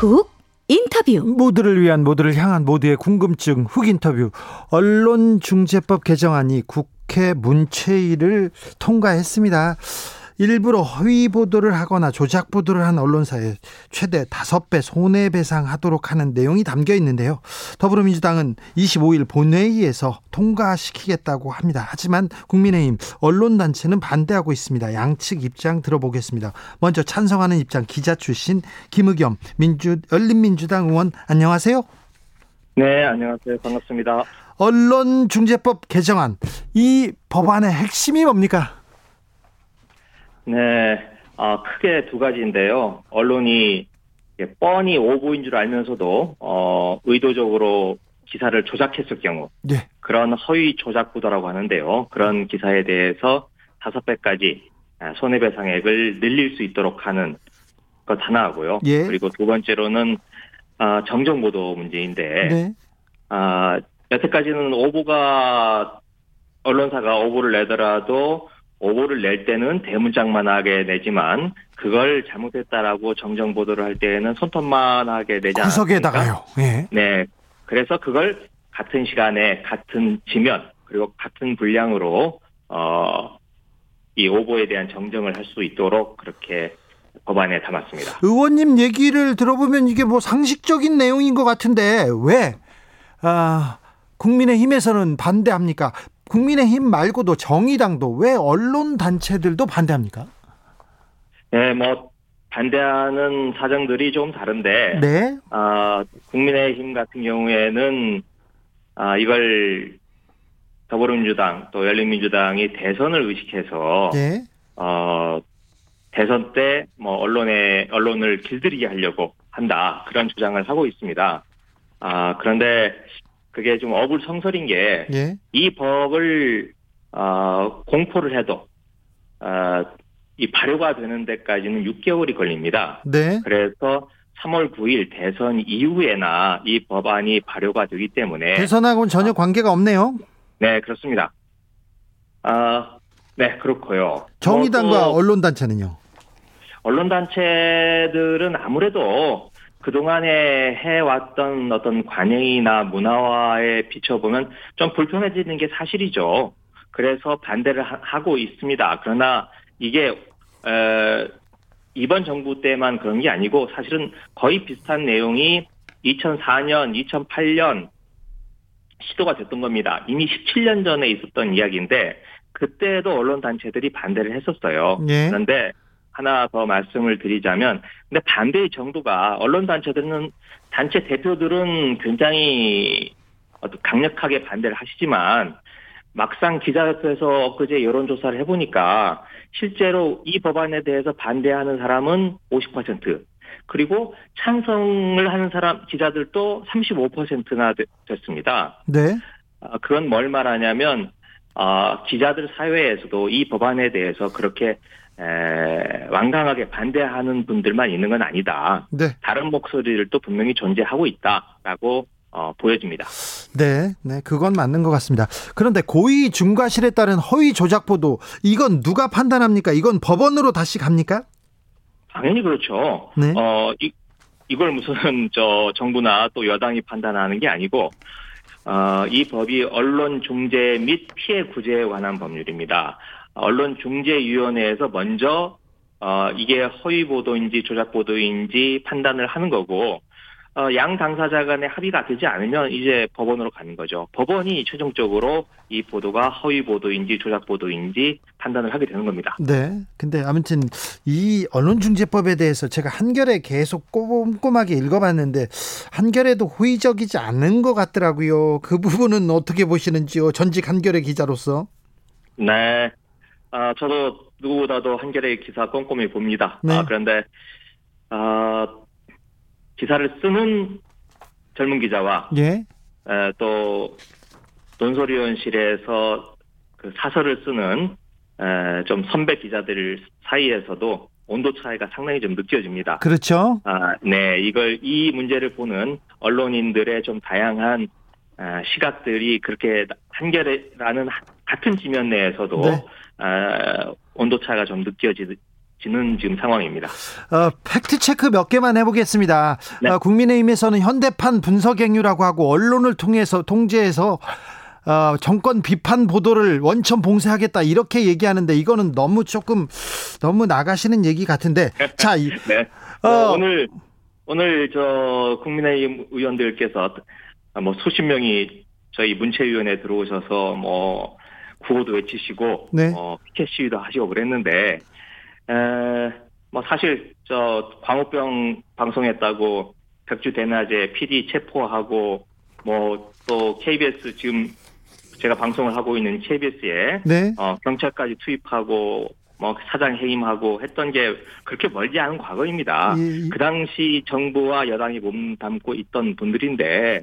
훅 인터뷰 모두를 위한 모두를 향한 모두의 궁금증 훅 인터뷰 언론중재법 개정안이 국회 문체위를 통과했습니다. 일부러 허위 보도를 하거나 조작 보도를 한 언론사에 최대 5배 손해배상하도록 하는 내용이 담겨 있는데요. 더불어민주당은 25일 본회의에서 통과시키겠다고 합니다. 하지만 국민의힘 언론단체는 반대하고 있습니다. 양측 입장 들어보겠습니다. 먼저 찬성하는 입장 기자 출신 김의겸 민주 열린민주당 의원 안녕하세요. 네, 안녕하세요. 반갑습니다. 언론중재법 개정안 이 법안의 핵심이 뭡니까? 네, 아, 크게 두 가지인데요. 언론이 뻔히 오보인 줄 알면서도 어, 의도적으로 기사를 조작했을 경우 네. 그런 허위 조작 보도라고 하는데요. 그런 기사에 대해서 다섯 배까지 손해배상액을 늘릴 수 있도록 하는 것 하나하고요. 예. 그리고 두 번째로는 아, 정정 보도 문제인데 네. 아, 여태까지는 오보가 언론사가 오보를 내더라도 오보를 낼 때는 대문짝만하게 내지만 그걸 잘못했다라고 정정 보도를 할 때에는 손톱만하게 내지 않습니까? 구석에다가요. 예. 네. 그래서 그걸 같은 시간에 같은 지면 그리고 같은 분량으로 어, 이 오보에 대한 정정을 할 수 있도록 그렇게 법안에 담았습니다. 의원님 얘기를 들어보면 이게 뭐 상식적인 내용인 것 같은데 왜 아, 국민의힘에서는 반대합니까? 국민의힘 말고도 정의당도 왜 언론 단체들도 반대합니까? 네, 뭐 반대하는 사정들이 좀 다른데 네. 아, 국민의힘 같은 경우에는 아, 이걸 더불어민주당 또 열린민주당이 대선을 의식해서 네. 어, 대선 때 뭐 언론에 언론을 길들이게 하려고 한다 그런 주장을 하고 있습니다. 아 그런데 그게 좀 어불성설인 게이 예. 법을 어, 공포를 해도 어, 이 발효가 되는 데까지는 6개월이 걸립니다. 네. 그래서 3월 9일 대선 이후에나 이 법안이 발효가 되기 때문에 대선하고는 전혀 관계가 없네요. 네 그렇습니다. 아, 네 그렇고요. 정의당과 뭐또 언론 단체는요. 언론단체들은 아무래도 그동안에 해왔던 어떤 관행이나 문화화에 비춰보면 좀 불편해지는 게 사실이죠. 그래서 반대를 하- 하고 있습니다. 그러나 이게 에, 이번 정부 때만 그런 게 아니고 사실은 거의 비슷한 내용이 2004년, 2008년 시도가 됐던 겁니다. 이미 17년 전에 있었던 이야기인데 그때도 언론 단체들이 반대를 했었어요. 예. 그런데 하나 더 말씀을 드리자면 근데 반대의 정도가 언론 단체들은 단체 대표들은 굉장히 강력하게 반대를 하시지만 막상 기자협회에서 엊그제 여론조사를 해보니까 실제로 이 법안에 대해서 반대하는 사람은 50% 그리고 찬성을 하는 사람 기자들도 35%나 됐습니다. 네. 아, 그건 뭘 말하냐면 어, 기자들 사회에서도 이 법안에 대해서 그렇게 에, 완강하게 반대하는 분들만 있는 건 아니다. 네. 다른 목소리를 또 분명히 존재하고 있다라고 어, 보여집니다. 네. 네. 그건 맞는 것 같습니다. 그런데 고의 중과실에 따른 허위 조작 보도 이건 누가 판단합니까? 이건 법원으로 다시 갑니까? 당연히 그렇죠. 네. 어, 이, 이걸 무슨 저 정부나 또 여당이 판단하는 게 아니고 어, 이 법이 언론 중재 및 피해 구제에 관한 법률입니다. 언론 중재위원회에서 먼저 어, 이게 허위 보도인지 조작 보도인지 판단을 하는 거고 어, 양 당사자 간의 합의가 되지 않으면 이제 법원으로 가는 거죠. 법원이 최종적으로 이 보도가 허위 보도인지 조작 보도인지 판단을 하게 되는 겁니다. 네. 근데 아무튼 이 언론중재법에 대해서 제가 한결에 계속 꼼꼼하게 읽어봤는데 한결에도 호의적이지 않은 것 같더라고요. 그 부분은 어떻게 보시는지요? 전직 한결의 기자로서. 네. 아, 저도 누구보다도 한겨레 기사 꼼꼼히 봅니다. 네. 아, 그런데, 아, 기사를 쓰는 젊은 기자와 예. 에, 또 논설위원실에서 그 사설을 쓰는 에, 좀 선배 기자들 사이에서도 온도 차이가 상당히 좀 느껴집니다. 그렇죠. 아, 네, 이걸 이 문제를 보는 언론인들의 좀 다양한 아, 시각들이 그렇게 한결에라는 하- 같은 지면 내에서도 네. 아, 온도 차가 좀 느껴지는 지금 상황입니다. 어, 팩트 체크 몇 개만 해보겠습니다. 네. 어, 국민의힘에서는 현대판 분석행유라고 하고 언론을 통해서 통제해서 어, 정권 비판 보도를 원천 봉쇄하겠다 이렇게 얘기하는데 이거는 너무 조금 너무 나가시는 얘기 같은데 자 이, 네. 어. 어, 오늘 오늘 저 국민의힘 의원들께서 뭐 수십 명이 저희 문체위원회 들어오셔서 뭐 구호도 외치시고 네. 어, 피켓 시위도 하시고 그랬는데 에, 뭐 사실 저 광우병 방송했다고 벽주 대낮에 PD 체포하고 뭐 또 KBS 지금 제가 방송을 하고 있는 KBS에 네. 어, 경찰까지 투입하고 뭐 사장 해임하고 했던 게 그렇게 멀지 않은 과거입니다. 예, 예. 그 당시 정부와 여당이 몸담고 있던 분들인데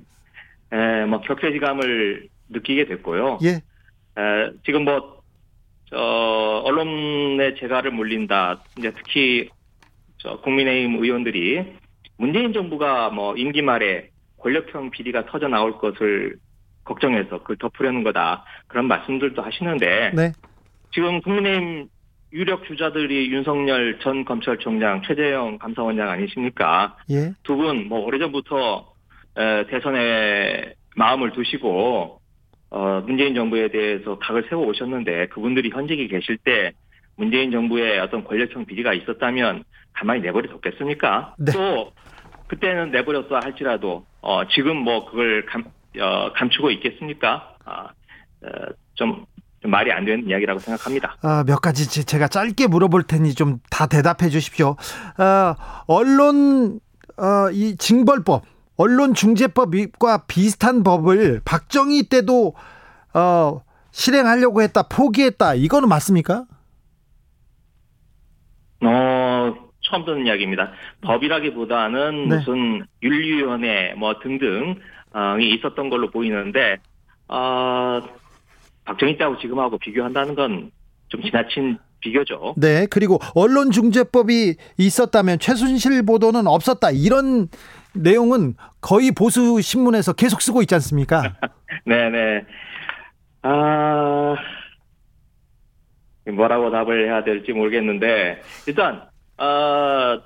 에, 뭐 격세지감을 느끼게 됐고요. 예. 에, 지금 뭐, 저, 언론의 재갈을 물린다. 이제 특히, 저, 국민의힘 의원들이 문재인 정부가 뭐, 임기 말에 권력형 비리가 터져 나올 것을 걱정해서 그걸 덮으려는 거다. 그런 말씀들도 하시는데, 네. 지금 국민의힘 유력 주자들이 윤석열 전 검찰총장, 최재형 감사원장 아니십니까? 예. 두 분 뭐 오래전부터 에, 대선에 마음을 두시고 어, 문재인 정부에 대해서 각을 세워 오셨는데 그분들이 현직에 계실 때 문재인 정부의 어떤 권력형 비리가 있었다면 가만히 내버려 뒀겠습니까? 네. 또 그때는 내버렸어 할지라도 어, 지금 뭐 그걸 감, 어, 감추고 있겠습니까? 아, 어, 좀, 좀 말이 안 되는 이야기라고 생각합니다. 어, 몇 가지 제- 제가 짧게 물어볼 테니 좀 다 대답해 주십시오. 어, 언론 어, 이 징벌법, 언론중재법과 비슷한 법을 박정희 때도 어, 실행하려고 했다, 포기했다. 이거는 맞습니까? 어, 처음 듣는 이야기입니다. 법이라기보다는 네. 무슨 윤리위원회 뭐 등등 어, 이 있었던 걸로 보이는데 어, 박정희 때하고 지금하고 비교한다는 건 좀 지나친 비교죠. 네. 그리고 언론중재법이 있었다면 최순실 보도는 없었다. 이런 내용은 거의 보수 신문에서 계속 쓰고 있지 않습니까? 네네. 아, 뭐라고 답을 해야 될지 모르겠는데, 일단, 아,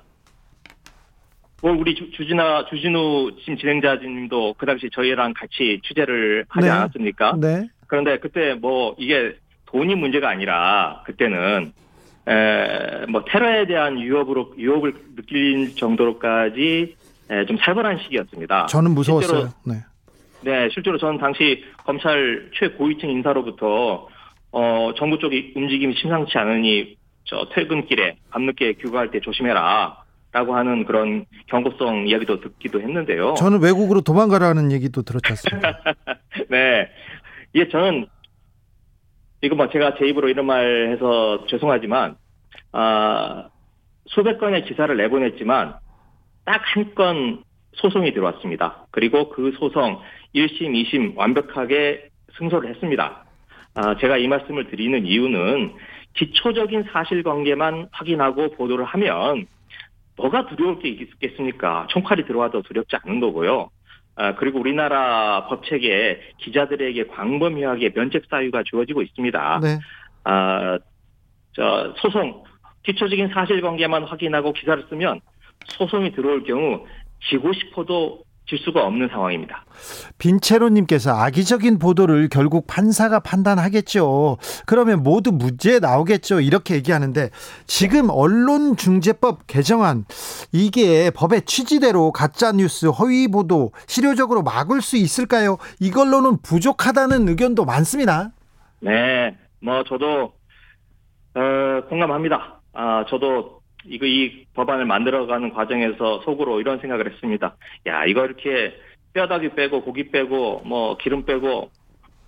뭐, 우리 주, 주진아, 주진우 지금 진행자님도 그 당시 저희랑 같이 취재를 하지 네. 않았습니까? 네. 그런데 그때 뭐, 이게 돈이 문제가 아니라, 그때는, 에, 뭐, 테러에 대한 유업으로, 유업을 느낄 정도로까지 에, 좀 살벌한 시기였습니다. 저는 무서웠어요. 실제로 네. 네, 실제로 저는 당시 검찰 최고위층 인사로부터 어 정부 쪽이 움직임이 심상치 않으니 저 퇴근길에 밤늦게 귀가할 때 조심해라 라고 하는 그런 경고성 이야기도 듣기도 했는데요. 저는 외국으로 도망가라는 얘기도 들었지 않습니까? 네, 이게 저는 이거 뭐 제가 제 입으로 이런 말 해서 죄송하지만 아 수백 건의 기사를 내보냈지만 딱 한 건 소송이 들어왔습니다. 그리고 그 소송 1심, 2심 완벽하게 승소를 했습니다. 아, 제가 이 말씀을 드리는 이유는 기초적인 사실관계만 확인하고 보도를 하면 뭐가 두려울 게 있겠습니까? 총칼이 들어와도 두렵지 않은 거고요. 아, 그리고 우리나라 법책에 기자들에게 광범위하게 면책 사유가 주어지고 있습니다. 네. 아, 저 소송 기초적인 사실관계만 확인하고 기사를 쓰면 소송이 들어올 경우 지고 싶어도 질 수가 없는 상황입니다. 빈체로님께서 악의적인 보도를 결국 판사가 판단하겠죠. 그러면 모두 무죄 나오겠죠. 이렇게 얘기하는데 지금 언론중재법 개정안 이게 법의 취지대로 가짜 뉴스, 허위 보도 실효적으로 막을 수 있을까요? 이걸로는 부족하다는 의견도 많습니다. 네, 뭐 저도 어, 공감합니다. 아, 저도 이거 이 법안을 만들어가는 과정에서 속으로 이런 생각을 했습니다. 야, 이거 이렇게 뼈다귀 빼고 고기 빼고 뭐 기름 빼고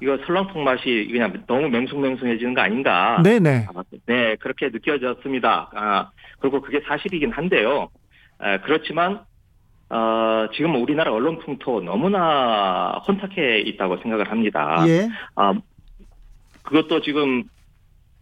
이거 설렁탕 맛이 그냥 너무 맹숭맹숭해지는 거 아닌가? 네네. 아, 네, 그렇게 느껴졌습니다. 아, 그리고 그게 사실이긴 한데요. 에, 그렇지만 어, 지금 우리나라 언론 풍토 너무나 혼탁해 있다고 생각을 합니다. 예. 아, 그것도 지금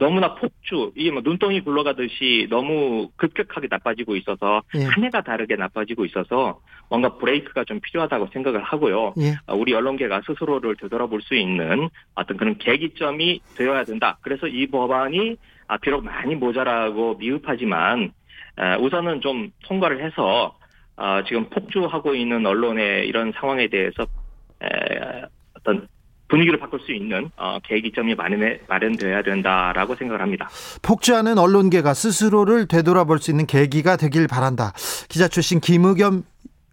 너무나 폭주, 이게 뭐 눈덩이 굴러가듯이 너무 급격하게 나빠지고 있어서 예. 한 해가 다르게 나빠지고 있어서 뭔가 브레이크가 좀 필요하다고 생각을 하고요. 예. 아, 우리 언론계가 스스로를 되돌아볼 수 있는 어떤 그런 계기점이 되어야 된다. 그래서 이 법안이 아, 비록 많이 모자라고 미흡하지만 아, 우선은 좀 통과를 해서 아, 지금 폭주하고 있는 언론의 이런 상황에 대해서 에, 어떤 분위기를 바꿀 수 있는 어, 계기점이 마련해, 마련되어야 된다라고 생각을 합니다. 폭주하는 언론계가 스스로를 되돌아볼 수 있는 계기가 되길 바란다. 기자 출신 김의겸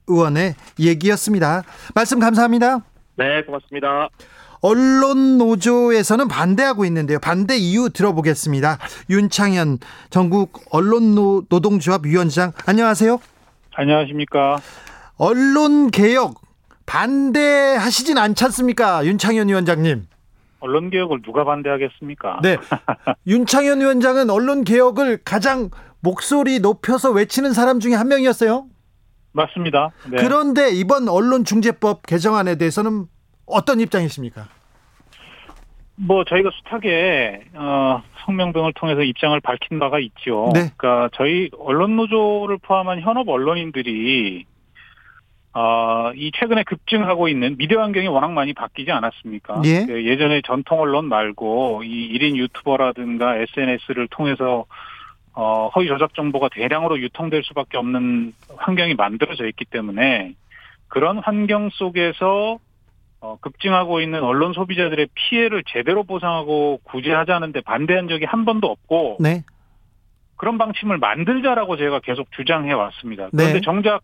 의원의 얘기였습니다. 말씀 감사합니다. 네, 고맙습니다. 언론 노조에서는 반대하고 있는데요. 반대 이유 들어보겠습니다. 윤창현 전국 언론 노- 노동조합 위원장 안녕하세요. 안녕하십니까. 언론 개혁 반대하시진 않지 않습니까? 윤창현 위원장님. 언론 개혁을 누가 반대하겠습니까? 네. 윤창현 위원장은 언론 개혁을 가장 목소리 높여서 외치는 사람 중에 한 명이었어요. 맞습니다. 네. 그런데 이번 언론중재법 개정안에 대해서는 어떤 입장이십니까? 뭐 저희가 숱하게 어, 성명 등을 통해서 입장을 밝힌 바가 있죠. 네. 그러니까 저희 언론 노조를 포함한 현업 언론인들이 어, 이 최근에 급증하고 있는 미디어 환경이 워낙 많이 바뀌지 않았습니까? 예. 그 예전에 전통 언론 말고 이 1인 유튜버라든가 SNS를 통해서 어, 허위 조작 정보가 대량으로 유통될 수밖에 없는 환경이 만들어져 있기 때문에 그런 환경 속에서 어, 급증하고 있는 언론 소비자들의 피해를 제대로 보상하고 구제하자는데 반대한 적이 한 번도 없고 네. 그런 방침을 만들자라고 제가 계속 주장해 왔습니다. 네. 그런데 정작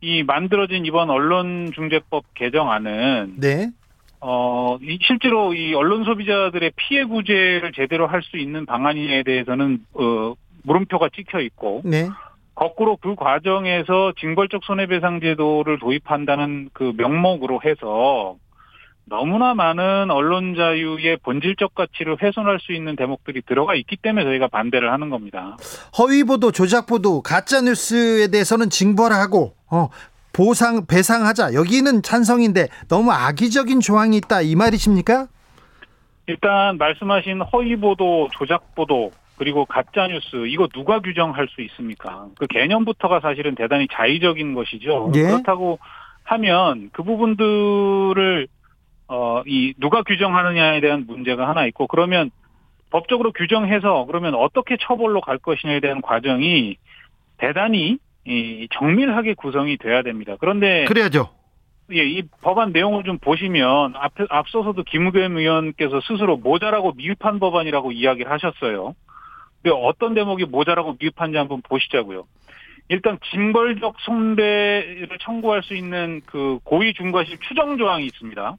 이 만들어진 이번 언론중재법 개정안은 네. 어, 이 실제로 이 언론 소비자들의 피해 구제를 제대로 할 수 있는 방안에 대해서는 어, 물음표가 찍혀 있고 네. 거꾸로 그 과정에서 징벌적 손해배상 제도를 도입한다는 그 명목으로 해서 너무나 많은 언론 자유의 본질적 가치를 훼손할 수 있는 대목들이 들어가 있기 때문에 저희가 반대를 하는 겁니다. 허위 보도, 조작 보도, 가짜 뉴스에 대해서는 징벌 하고 어, 보상 배상하자. 여기는 찬성인데 너무 악의적인 조항이 있다 이 말이십니까? 일단 말씀하신 허위 보도, 조작 보도 그리고 가짜 뉴스 이거 누가 규정할 수 있습니까? 그 개념부터가 사실은 대단히 자의적인 것이죠. 예. 그렇다고 하면 그 부분들을 어 이 누가 규정하느냐에 대한 문제가 하나 있고 그러면 법적으로 규정해서 그러면 어떻게 처벌로 갈 것이냐에 대한 과정이 대단히 이 정밀하게 구성이 돼야 됩니다. 그런데 그래야죠. 예, 이 법안 내용을 좀 보시면 앞, 앞서서도 김의겸 의원께서 스스로 모자라고 미흡한 법안이라고 이야기를 하셨어요. 근데 어떤 대목이 모자라고 미흡한지 한번 보시자고요. 일단 징벌적 손배를 청구할 수 있는 그 고의 중과실 추정 조항이 있습니다.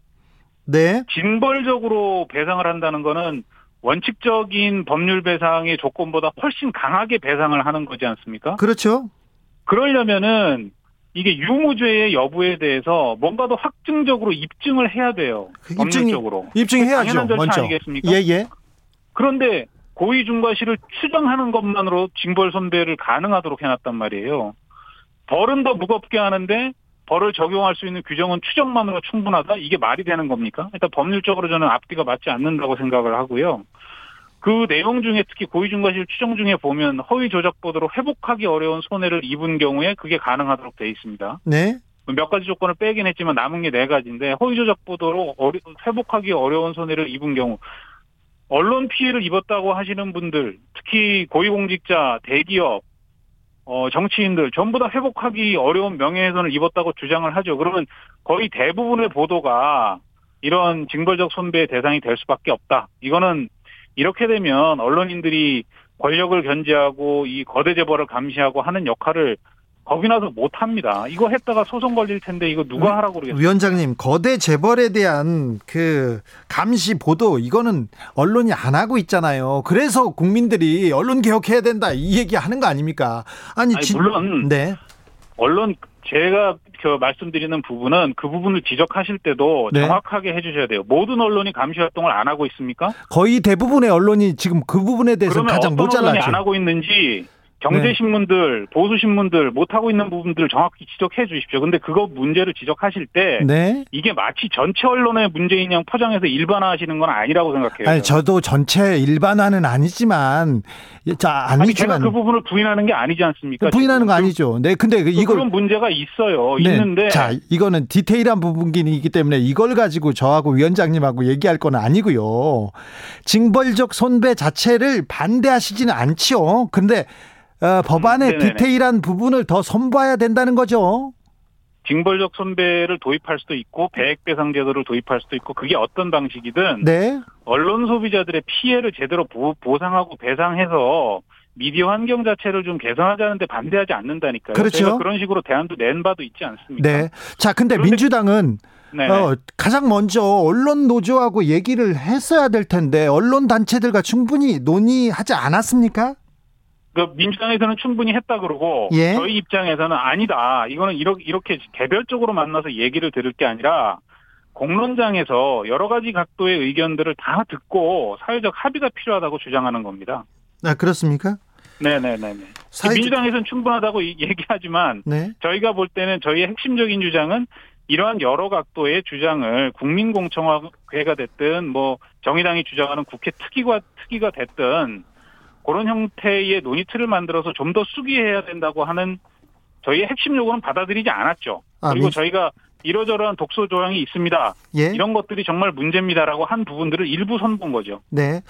네. 징벌적으로 배상을 한다는 거는 원칙적인 법률 배상의 조건보다 훨씬 강하게 배상을 하는 거지 않습니까? 그렇죠. 그러려면은 이게 유무죄의 여부에 대해서 뭔가 더 확증적으로 입증을 해야 돼요. 그 법률적으로. 입증해야죠. 당연한 절차 먼저. 아니겠습니까? 예, 예. 그런데 고의 중과실을 추정하는 것만으로 징벌 손배를 가능하도록 해놨단 말이에요. 벌은 더 무겁게 하는데 벌을 적용할 수 있는 규정은 추정만으로 충분하다? 이게 말이 되는 겁니까? 일단 법률적으로 저는 앞뒤가 맞지 않는다고 생각을 하고요. 그 내용 중에 특히 고의중과실 추정 중에 보면 허위 조작 보도로 회복하기 어려운 손해를 입은 경우에 그게 가능하도록 돼 있습니다. 네. 몇 가지 조건을 빼긴 했지만 남은 게 네 가지인데 허위 조작 보도로 어려- 회복하기 어려운 손해를 입은 경우 언론 피해를 입었다고 하시는 분들 특히 고위공직자 대기업 어, 정치인들 전부 다 회복하기 어려운 명예훼손을 입었다고 주장을 하죠. 그러면 거의 대부분의 보도가 이런 징벌적 손배의 대상이 될 수밖에 없다. 이거는 이렇게 되면 언론인들이 권력을 견제하고 이 거대 재벌을 감시하고 하는 역할을 거기 나서 못 합니다. 이거 했다가 소송 걸릴 텐데 이거 누가 하라고 그러겠어요? 위원장님, 거대 재벌에 대한 그 감시 보도 이거는 언론이 안 하고 있잖아요. 그래서 국민들이 언론 개혁해야 된다 이 얘기 하는 거 아닙니까? 아니, 아니, 진- 물론 네. 언론 제가 그 말씀드리는 부분은 그 부분을 지적하실 때도 네. 정확하게 해주셔야 돼요. 모든 언론이 감시 활동을 안 하고 있습니까? 거의 대부분의 언론이 지금 그 부분에 대해서 가장 모자라죠. 안 하고 있는지 경제 신문들, 보수 신문들 못 하고 있는 부분들을 정확히 지적해 주십시오. 근데 그거 문제를 지적하실 때 네. 이게 마치 전체 언론의 문제인 양 포장해서 일반화하시는 건 아니라고 생각해요. 아니 저도 전체 일반화는 아니지만 자 아니, 아니지만 제가 그 부분을 부인하는 게 아니지 않습니까? 부인하는 거 지금? 아니죠. 네, 근데 그 그- 이걸 그런 문제가 있어요. 네. 있는데 자, 이거는 디테일한 부분이기 때문에 이걸 가지고 저하고 위원장님하고 얘기할 건 아니고요. 징벌적 손배 자체를 반대하시지는 않지요. 근데 어, 법안의 음, 네네네. 디테일한 부분을 더 선봐야 된다는 거죠. 징벌적 손배를 도입할 수도 있고 배액배상 제도를 도입할 수도 있고 그게 어떤 방식이든 네. 언론 소비자들의 피해를 제대로 보, 보상하고 배상해서 미디어 환경 자체를 좀 개선하자는데 반대하지 않는다니까요. 그렇죠. 저희가 그런 식으로 대안도 낸 바도 있지 않습니까? 네. 자, 근데 민주당은 네. 어, 가장 먼저 언론 노조하고 얘기를 했어야 될 텐데 언론 단체들과 충분히 논의하지 않았습니까? 그 민주당에서는 충분히 했다 그러고 예. 저희 입장에서는 아니다. 이거는 이렇게, 이렇게 개별적으로 만나서 얘기를 들을 게 아니라 공론장에서 여러 가지 각도의 의견들을 다 듣고 사회적 합의가 필요하다고 주장하는 겁니다. 아, 그렇습니까? 네네네네. 사회적- 민주당에서는 충분하다고 이- 얘기하지만 네. 저희가 볼 때는 저희의 핵심적인 주장은 이러한 여러 각도의 주장을 국민공청회가 됐든 뭐 정의당이 주장하는 국회 특위가 특위가 됐든 그런 형태의 논의 틀을 만들어서 좀더 수기해야 된다고 하는 저희의 핵심 요구는 받아들이지 않았죠. 아, 그리고 민- 저희가 이러저러한 독소 조항이 있습니다. 예. 이런 것들이 정말 문제입니다라고 한 부분들을 일부 선본 거죠. 네.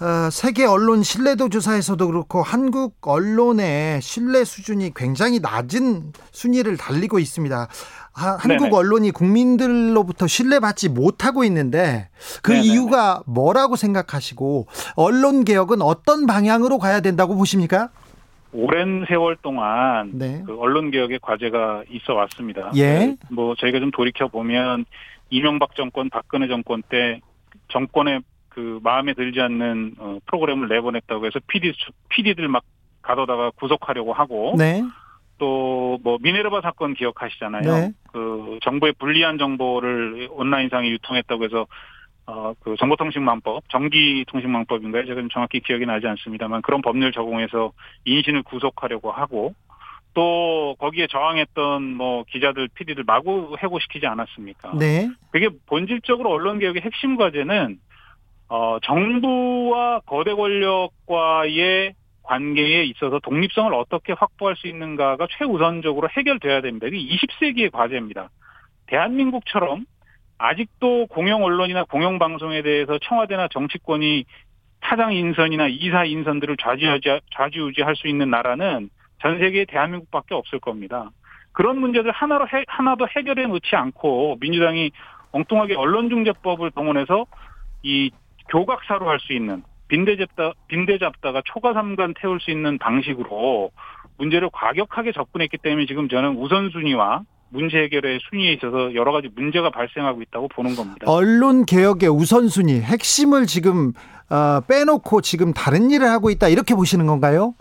어, 세계 언론 신뢰도 조사에서도 그렇고 한국 언론의 신뢰 수준이 굉장히 낮은 순위를 달리고 있습니다. 아, 한국 네네. 언론이 국민들로부터 신뢰받지 못하고 있는데 그 네네네. 이유가 뭐라고 생각하시고 언론 개혁은 어떤 방향으로 가야 된다고 보십니까? 오랜 세월 동안 네. 그 언론 개혁의 과제가 있어 왔습니다. 예. 그뭐 저희가 좀 돌이켜 보면 이명박 정권, 박근혜 정권 때 정권의 그 마음에 들지 않는 어, 프로그램을 내보냈다고 해서 PD PD들 막 가둬다가 구속하려고 하고 네. 또 뭐 미네르바 사건 기억하시잖아요. 네. 그 정부의 불리한 정보를 온라인상에 유통했다고 해서 어, 그 정보통신망법, 정기통신망법인가요? 제가 좀 정확히 기억이 나지 않습니다만 그런 법률 적용해서 인신을 구속하려고 하고 또 거기에 저항했던 뭐 기자들, PD들 마구 해고시키지 않았습니까? 네. 그게 본질적으로 언론 개혁의 핵심 과제는 어, 정부와 거대 권력과의 관계에 있어서 독립성을 어떻게 확보할 수 있는가가 최우선적으로 해결돼야 됩니다. 이게 20세기의 과제입니다. 대한민국처럼 아직도 공영 언론이나 공영 방송에 대해서 청와대나 정치권이 차장 인선이나 이사 인선들을 좌지우지, 좌지우지할 수 있는 나라는 전 세계에 대한민국밖에 없을 겁니다. 그런 문제들 하나로 해, 하나도 해결해 놓지 않고 민주당이 엉뚱하게 언론중재법을 동원해서 이 교각사로 할 수 있는 빈대 잡다 빈대 잡다가 초과 삼간 태울 수 있는 방식으로 문제를 과격하게 접근했기 때문에 지금 저는 우선순위와 문제 해결의 순위에 있어서 여러 가지 문제가 발생하고 있다고 보는 겁니다. 언론 개혁의 우선순위, 핵심을 지금 어, 빼놓고 지금 다른 일을 하고 있다 이렇게 보시는 건가요?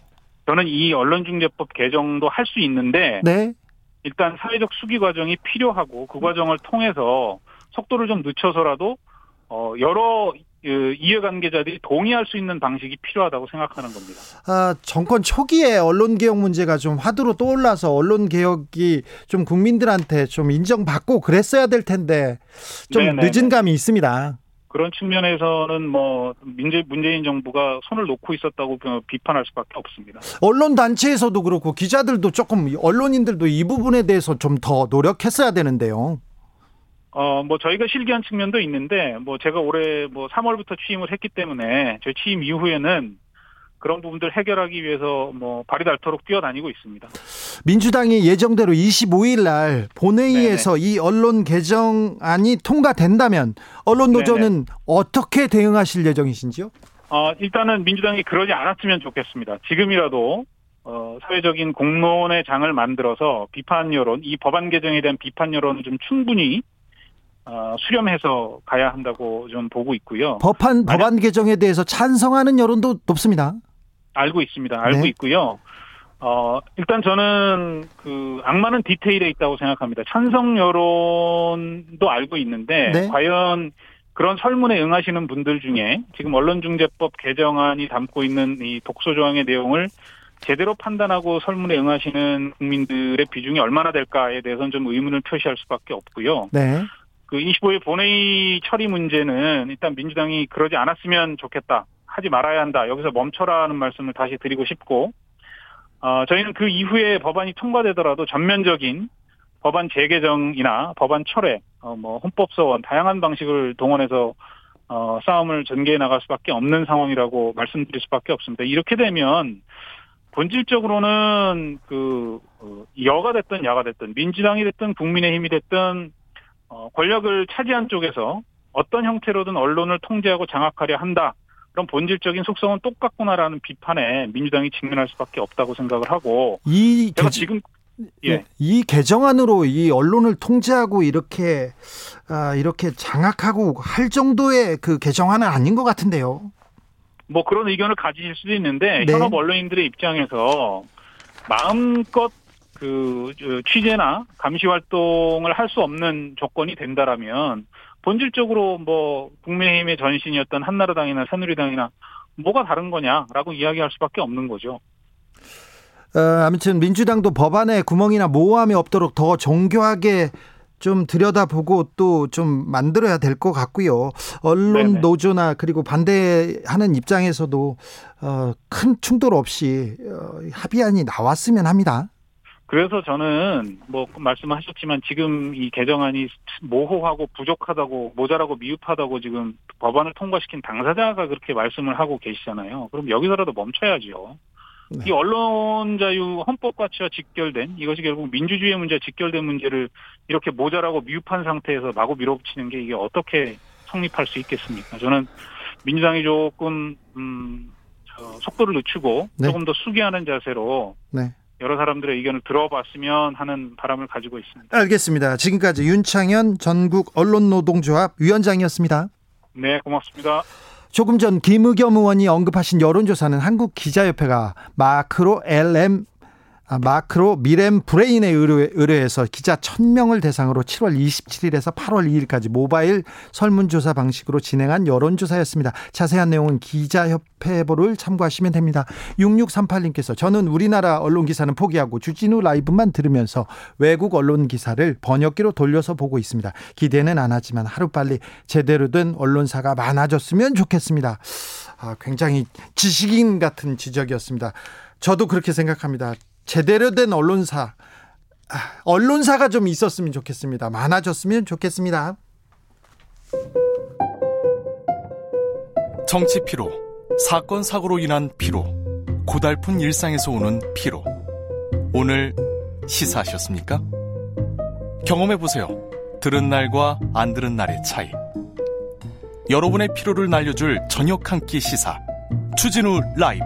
저는 이 언론중재법 개정도 할 수 있는데 네. 일단 사회적 수기 과정이 필요하고 그 과정을 통해서 속도를 좀 늦춰서라도 어 여러 그 이해관계자들이 동의할 수 있는 방식이 필요하다고 생각하는 겁니다. 아, 정권 초기에 언론 개혁 문제가 좀 화두로 떠올라서 언론 개혁이 좀 국민들한테 좀 인정받고 그랬어야 될 텐데 좀 네네네. 늦은 감이 있습니다. 그런 측면에서는 뭐 민재 문재인 정부가 손을 놓고 있었다고 비판할 수밖에 없습니다. 언론 단체에서도 그렇고 기자들도 조금 언론인들도 이 부분에 대해서 좀 더 노력했어야 되는데요. 어, 뭐 저희가 실기한 측면도 있는데 뭐 제가 올해 뭐 3월부터 취임을 했기 때문에 저희 취임 이후에는 그런 부분들 해결하기 위해서 뭐 발이 닳도록 뛰어다니고 있습니다. 민주당이 예정대로 25일 날 본회의에서 이 언론 개정안이 통과된다면 언론 노조는 어떻게 대응하실 예정이신지요? 어, 일단은 민주당이 그러지 않았으면 좋겠습니다. 지금이라도 어, 사회적인 공론의 장을 만들어서 비판 여론, 이 법안 개정에 대한 비판 여론을 좀 충분히 어, 수렴해서 가야 한다고 좀 보고 있고요. 법안 법안 개정에 대해서 찬성하는 여론도 높습니다. 알고 있습니다. 알고 네. 있고요. 어, 일단 저는 그 악마는 디테일에 있다고 생각합니다. 찬성 여론도 알고 있는데 네. 과연 그런 설문에 응하시는 분들 중에 지금 언론중재법 개정안이 담고 있는 이 독소 조항의 내용을 제대로 판단하고 설문에 응하시는 국민들의 비중이 얼마나 될까에 대해서는 좀 의문을 표시할 수밖에 없고요. 네. 그 25일 본회의 처리 문제는 일단 민주당이 그러지 않았으면 좋겠다. 하지 말아야 한다. 여기서 멈춰라는 말씀을 다시 드리고 싶고, 어, 저희는 그 이후에 법안이 통과되더라도 전면적인 법안 재개정이나 법안 철회, 어, 뭐 헌법소원 다양한 방식을 동원해서 어, 싸움을 전개해 나갈 수밖에 없는 상황이라고 말씀드릴 수밖에 없습니다. 이렇게 되면 본질적으로는 그 어, 여가 됐든 야가 됐든 민주당이 됐든 국민의힘이 됐든 어, 권력을 차지한 쪽에서 어떤 형태로든 언론을 통제하고 장악하려 한다. 그런 본질적인 속성은 똑같구나라는 비판에 민주당이 직면할 수밖에 없다고 생각을 하고 이 제가 개- 지금 예. 예. 이 개정안으로 이 언론을 통제하고 이렇게 아, 이렇게 장악하고 할 정도의 그 개정안은 아닌 것 같은데요. 뭐 그런 의견을 가지실 수도 있는데 네. 현업 언론인들의 입장에서 마음껏 그 저, 취재나 감시 활동을 할 수 없는 조건이 된다라면 본질적으로 뭐 국민의힘의 전신이었던 한나라당이나 새누리당이나 뭐가 다른 거냐라고 이야기할 수밖에 없는 거죠. 어, 아무튼 민주당도 법안에 구멍이나 모호함이 없도록 더 정교하게 좀 들여다보고 또 좀 만들어야 될 것 같고요. 언론 네네. 노조나 그리고 반대하는 입장에서도 어, 큰 충돌 없이 어, 합의안이 나왔으면 합니다. 그래서 저는 뭐 말씀하셨지만 지금 이 개정안이 모호하고 부족하다고 모자라고 미흡하다고 지금 법안을 통과시킨 당사자가 그렇게 말씀을 하고 계시잖아요. 그럼 여기서라도 멈춰야죠. 네. 이 언론 자유 헌법 가치와 직결된 이것이 결국 민주주의 문제와 직결된 문제를 이렇게 모자라고 미흡한 상태에서 마구 밀어붙이는 게 이게 어떻게 성립할 수 있겠습니까? 저는 민주당이 조금 음, 저 속도를 늦추고 네. 조금 더 수기하는 자세로 네. 여러 사람들의 의견을 들어봤으면 하는 바람을 가지고 있습니다. 알겠습니다. 지금까지 윤창현 전국 언론노동조합 위원장이었습니다. 네, 고맙습니다. 조금 전 김의겸 의원이 언급하신 여론조사는 한국기자협회가 마크로 LM 아, 마크로 미렘 브레인에 의뢰, 의뢰 해서 기자 1000명을 대상으로 7월 27일에서 8월 2일까지 모바일 설문조사 방식으로 진행한 여론조사였습니다. 자세한 내용은 기자협회보를 참고하시면 됩니다. 6638님께서 저는 우리나라 언론 기사는 포기하고 주진우 라이브만 들으면서 외국 언론 기사를 번역기로 돌려서 보고 있습니다. 기대는 안 하지만 하루빨리 제대로 된 언론사가 많아졌으면 좋겠습니다. 아, 굉장히 지식인 같은 지적이었습니다. 저도 그렇게 생각합니다. 제대로 된 언론사, 아, 언론사가 좀 있었으면 좋겠습니다. 많아졌으면 좋겠습니다. 정치 피로, 사건 사고로 인한 피로, 고달픈 일상에서 오는 피로. 오늘 시사하셨습니까? 경험해 보세요. 들은 날과 안 들은 날의 차이. 여러분의 피로를 날려줄 저녁 한 끼 시사. 주진우 라이브.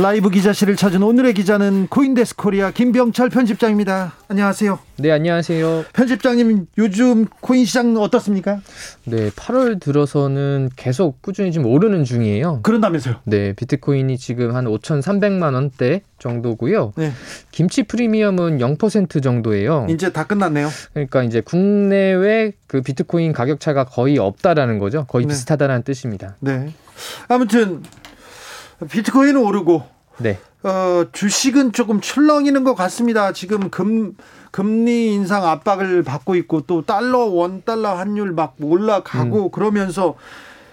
라이브 기자실을 찾은 오늘의 기자는 코인데스크 코리아 김병철 편집장입니다. 안녕하세요. 네, 안녕하세요. 편집장님 요즘 코인 시장 어떻습니까? 네, 8월 들어서는 계속 꾸준히 좀 오르는 중이에요. 그런다면서요? 네, 비트코인이 지금 한 5,300만 원대 정도고요. 네. 김치 프리미엄은 0% 정도예요. 이제 다 끝났네요. 그러니까 이제 국내외 그 비트코인 가격 차가 거의 없다라는 거죠. 거의 네. 비슷하다는 뜻입니다. 네. 아무튼 비트코인은 오르고 네. 어, 주식은 조금 출렁이는 것 같습니다. 지금 금 금리 인상 압박을 받고 있고 또 달러 원 달러 환율 막 올라가고 그러면서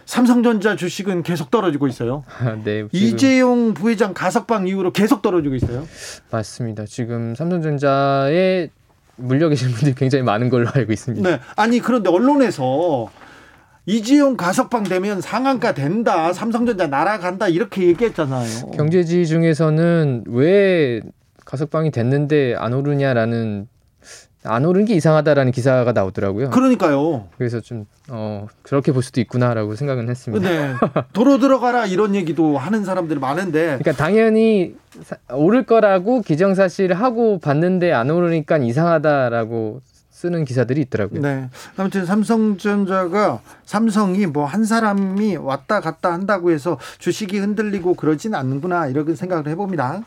삼성전자 주식은 계속 떨어지고 있어요. 네. 지금 이재용 부회장 가석방 이후로 계속 떨어지고 있어요. 맞습니다. 지금 삼성전자에 물려 계신 분들이 굉장히 많은 걸로 알고 있습니다. 네. 아니 그런데 언론에서 이재용 가석방 되면 상한가 된다. 삼성전자 날아간다. 이렇게 얘기했잖아요. 경제지 중에서는 왜 가석방이 됐는데 안 오르냐라는 안 오른 게 이상하다라는 기사가 나오더라고요. 그러니까요. 그래서 좀 어, 그렇게 볼 수도 있구나라고 생각은 했습니다. 네. 도로 들어가라 이런 얘기도 하는 사람들이 많은데 그러니까 당연히 사- 오를 거라고 기정사실을 하고 봤는데 안 오르니까 이상하다라고 쓰는 기사들이 있더라고요. 네. 아무튼 삼성전자가 삼성이 뭐 한 사람이 왔다 갔다 한다고 해서 주식이 흔들리고 그러진 않는구나 이렇게 생각을 해봅니다.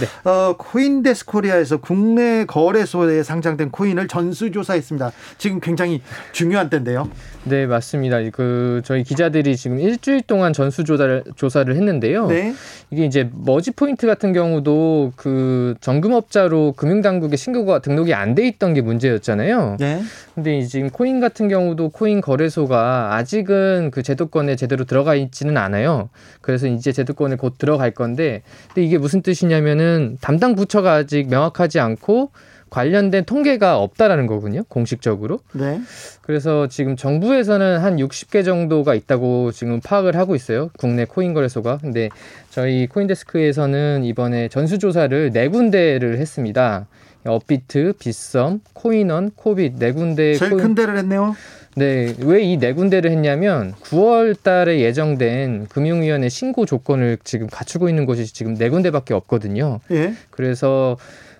네. 어, 코인데스크 코리아에서 국내 거래소에 상장된 코인을 전수조사했습니다. 지금 굉장히 중요한 때인데요. 네, 맞습니다. 그 저희 기자들이 지금 일주일 동안 전수 조사를 조사를 했는데요. 네. 이게 이제 머지 포인트 같은 경우도 그 전금업자로 금융당국에 신고가 등록이 안 돼 있던 게 문제였잖아요. 네. 근데 이 지금 코인 같은 경우도 코인 거래소가 아직은 그 제도권에 제대로 들어가 있지는 않아요. 그래서 이제 제도권에 곧 들어갈 건데, 근데 이게 무슨 뜻이냐면 은 담당 부처가 아직 명확하지 않고 관련된 통계가 없다라는 거군요. 공식적으로. 네. 그래서 지금 정부에서는 한 60개 정도가 있다고 지금 파악을 하고 있어요. 국내 코인 거래소가. 근데 저희 코인데스크에서는 이번에 전수 조사를 네 군데를 했습니다. 업비트, 빗썸, 코인원, 코빗 네 군데 제일 코인- 큰 데를 했네요. 네, 왜 이 네 군데를 했냐면 9월 달에 예정된 금융위원회 신고 조건을 지금 갖추고 있는 곳이 지금 네 군데밖에 없거든요. 예. 그래서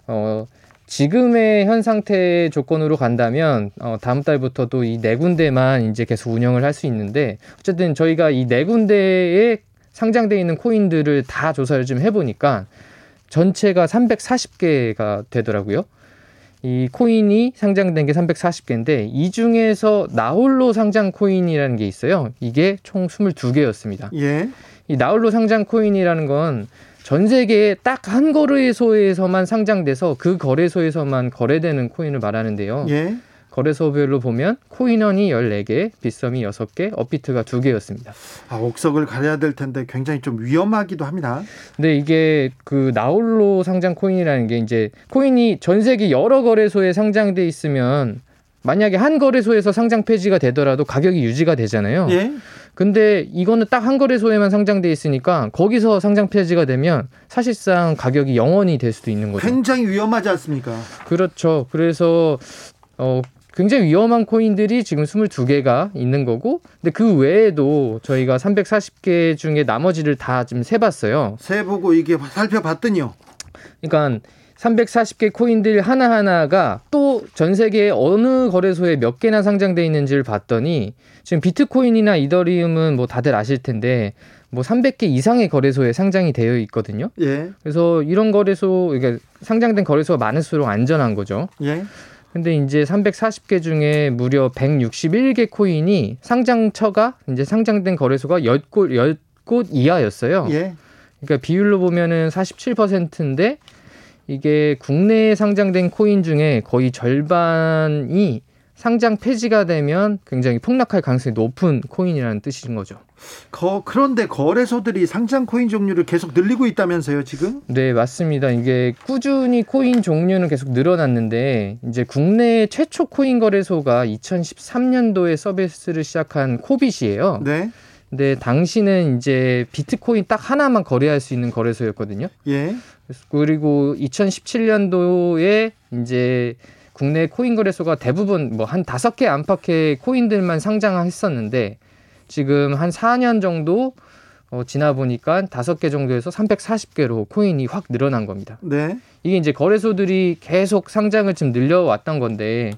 어 지금의 현 상태 조건으로 간다면 어 다음 달부터도 이네 군데만 이제 계속 운영을 할 수 있는데 어쨌든 저희가 이 네 군데에 상장돼 있는 코인들을 다 조사를 좀 해보니까 전체가 340개가 되더라고요. 이 코인이 상장된 게 340개인데 이 중에서 나홀로 상장 코인이라는 게 있어요. 이게 총 22개였습니다. 예. 이 나홀로 상장 코인이라는 건 전 세계에 딱 한 거래소에서만 상장돼서 그 거래소에서만 거래되는 코인을 말하는데요. 예. 거래소별로 보면 코인원이 14개, 빗썸이 6개, 업비트가 2개였습니다. 아, 옥석을 가려야 될 텐데 굉장히 좀 위험하기도 합니다. 근데 이게 그 나홀로 상장 코인이라는 게 이제 코인이 전 세계 여러 거래소에 상장돼 있으면 만약에 한 거래소에서 상장 폐지가 되더라도 가격이 유지가 되잖아요. 예. 근데 이거는 딱 한 거래소에만 상장돼 있으니까 거기서 상장 폐지가 되면 사실상 가격이 영원이 될 수도 있는 거죠. 굉장히 위험하지 않습니까? 그렇죠. 그래서 어 굉장히 위험한 코인들이 지금 22개가 있는 거고 근데 그 외에도 저희가 340개 중에 나머지를 다 지금 세 봤어요. 세 보고 이게 살펴봤더니요. 그러니까 340개 코인들 하나하나가 또 전 세계 어느 거래소에 몇 개나 상장돼 있는지를 봤더니 지금 비트코인이나 이더리움은 뭐 다들 아실 텐데 뭐 300개 이상의 거래소에 상장이 되어 있거든요. 예. 그래서 이런 거래소 그러니까 상장된 거래소가 많을수록 안전한 거죠. 예. 근데 이제 340개 중에 무려 161개 코인이 상장처가 이제 상장된 거래소가 10곳 10곳 이하였어요. 예. 그러니까 비율로 보면은 47%인데 이게 국내에 상장된 코인 중에 거의 절반이 상장 폐지가 되면 굉장히 폭락할 가능성이 높은 코인이라는 뜻인 거죠. 거, 그런데 거래소들이 상장 코인 종류를 계속 늘리고 있다면서요, 지금? 네, 맞습니다. 이게 꾸준히 코인 종류는 계속 늘어났는데 이제 국내 최초 코인 거래소가 2013년도에 서비스를 시작한 코빗이에요. 네. 근데 당시는 이제 비트코인 딱 하나만 거래할 수 있는 거래소였거든요. 예. 그리고 2017년도에 이제 국내 코인 거래소가 대부분 뭐 한 다섯 개 안팎의 코인들만 상장했었는데 지금 한 4년 정도 어, 지나 보니까 다섯 개 정도에서 340개로 코인이 확 늘어난 겁니다. 네. 이게 이제 거래소들이 계속 상장을 지금 늘려왔던 건데,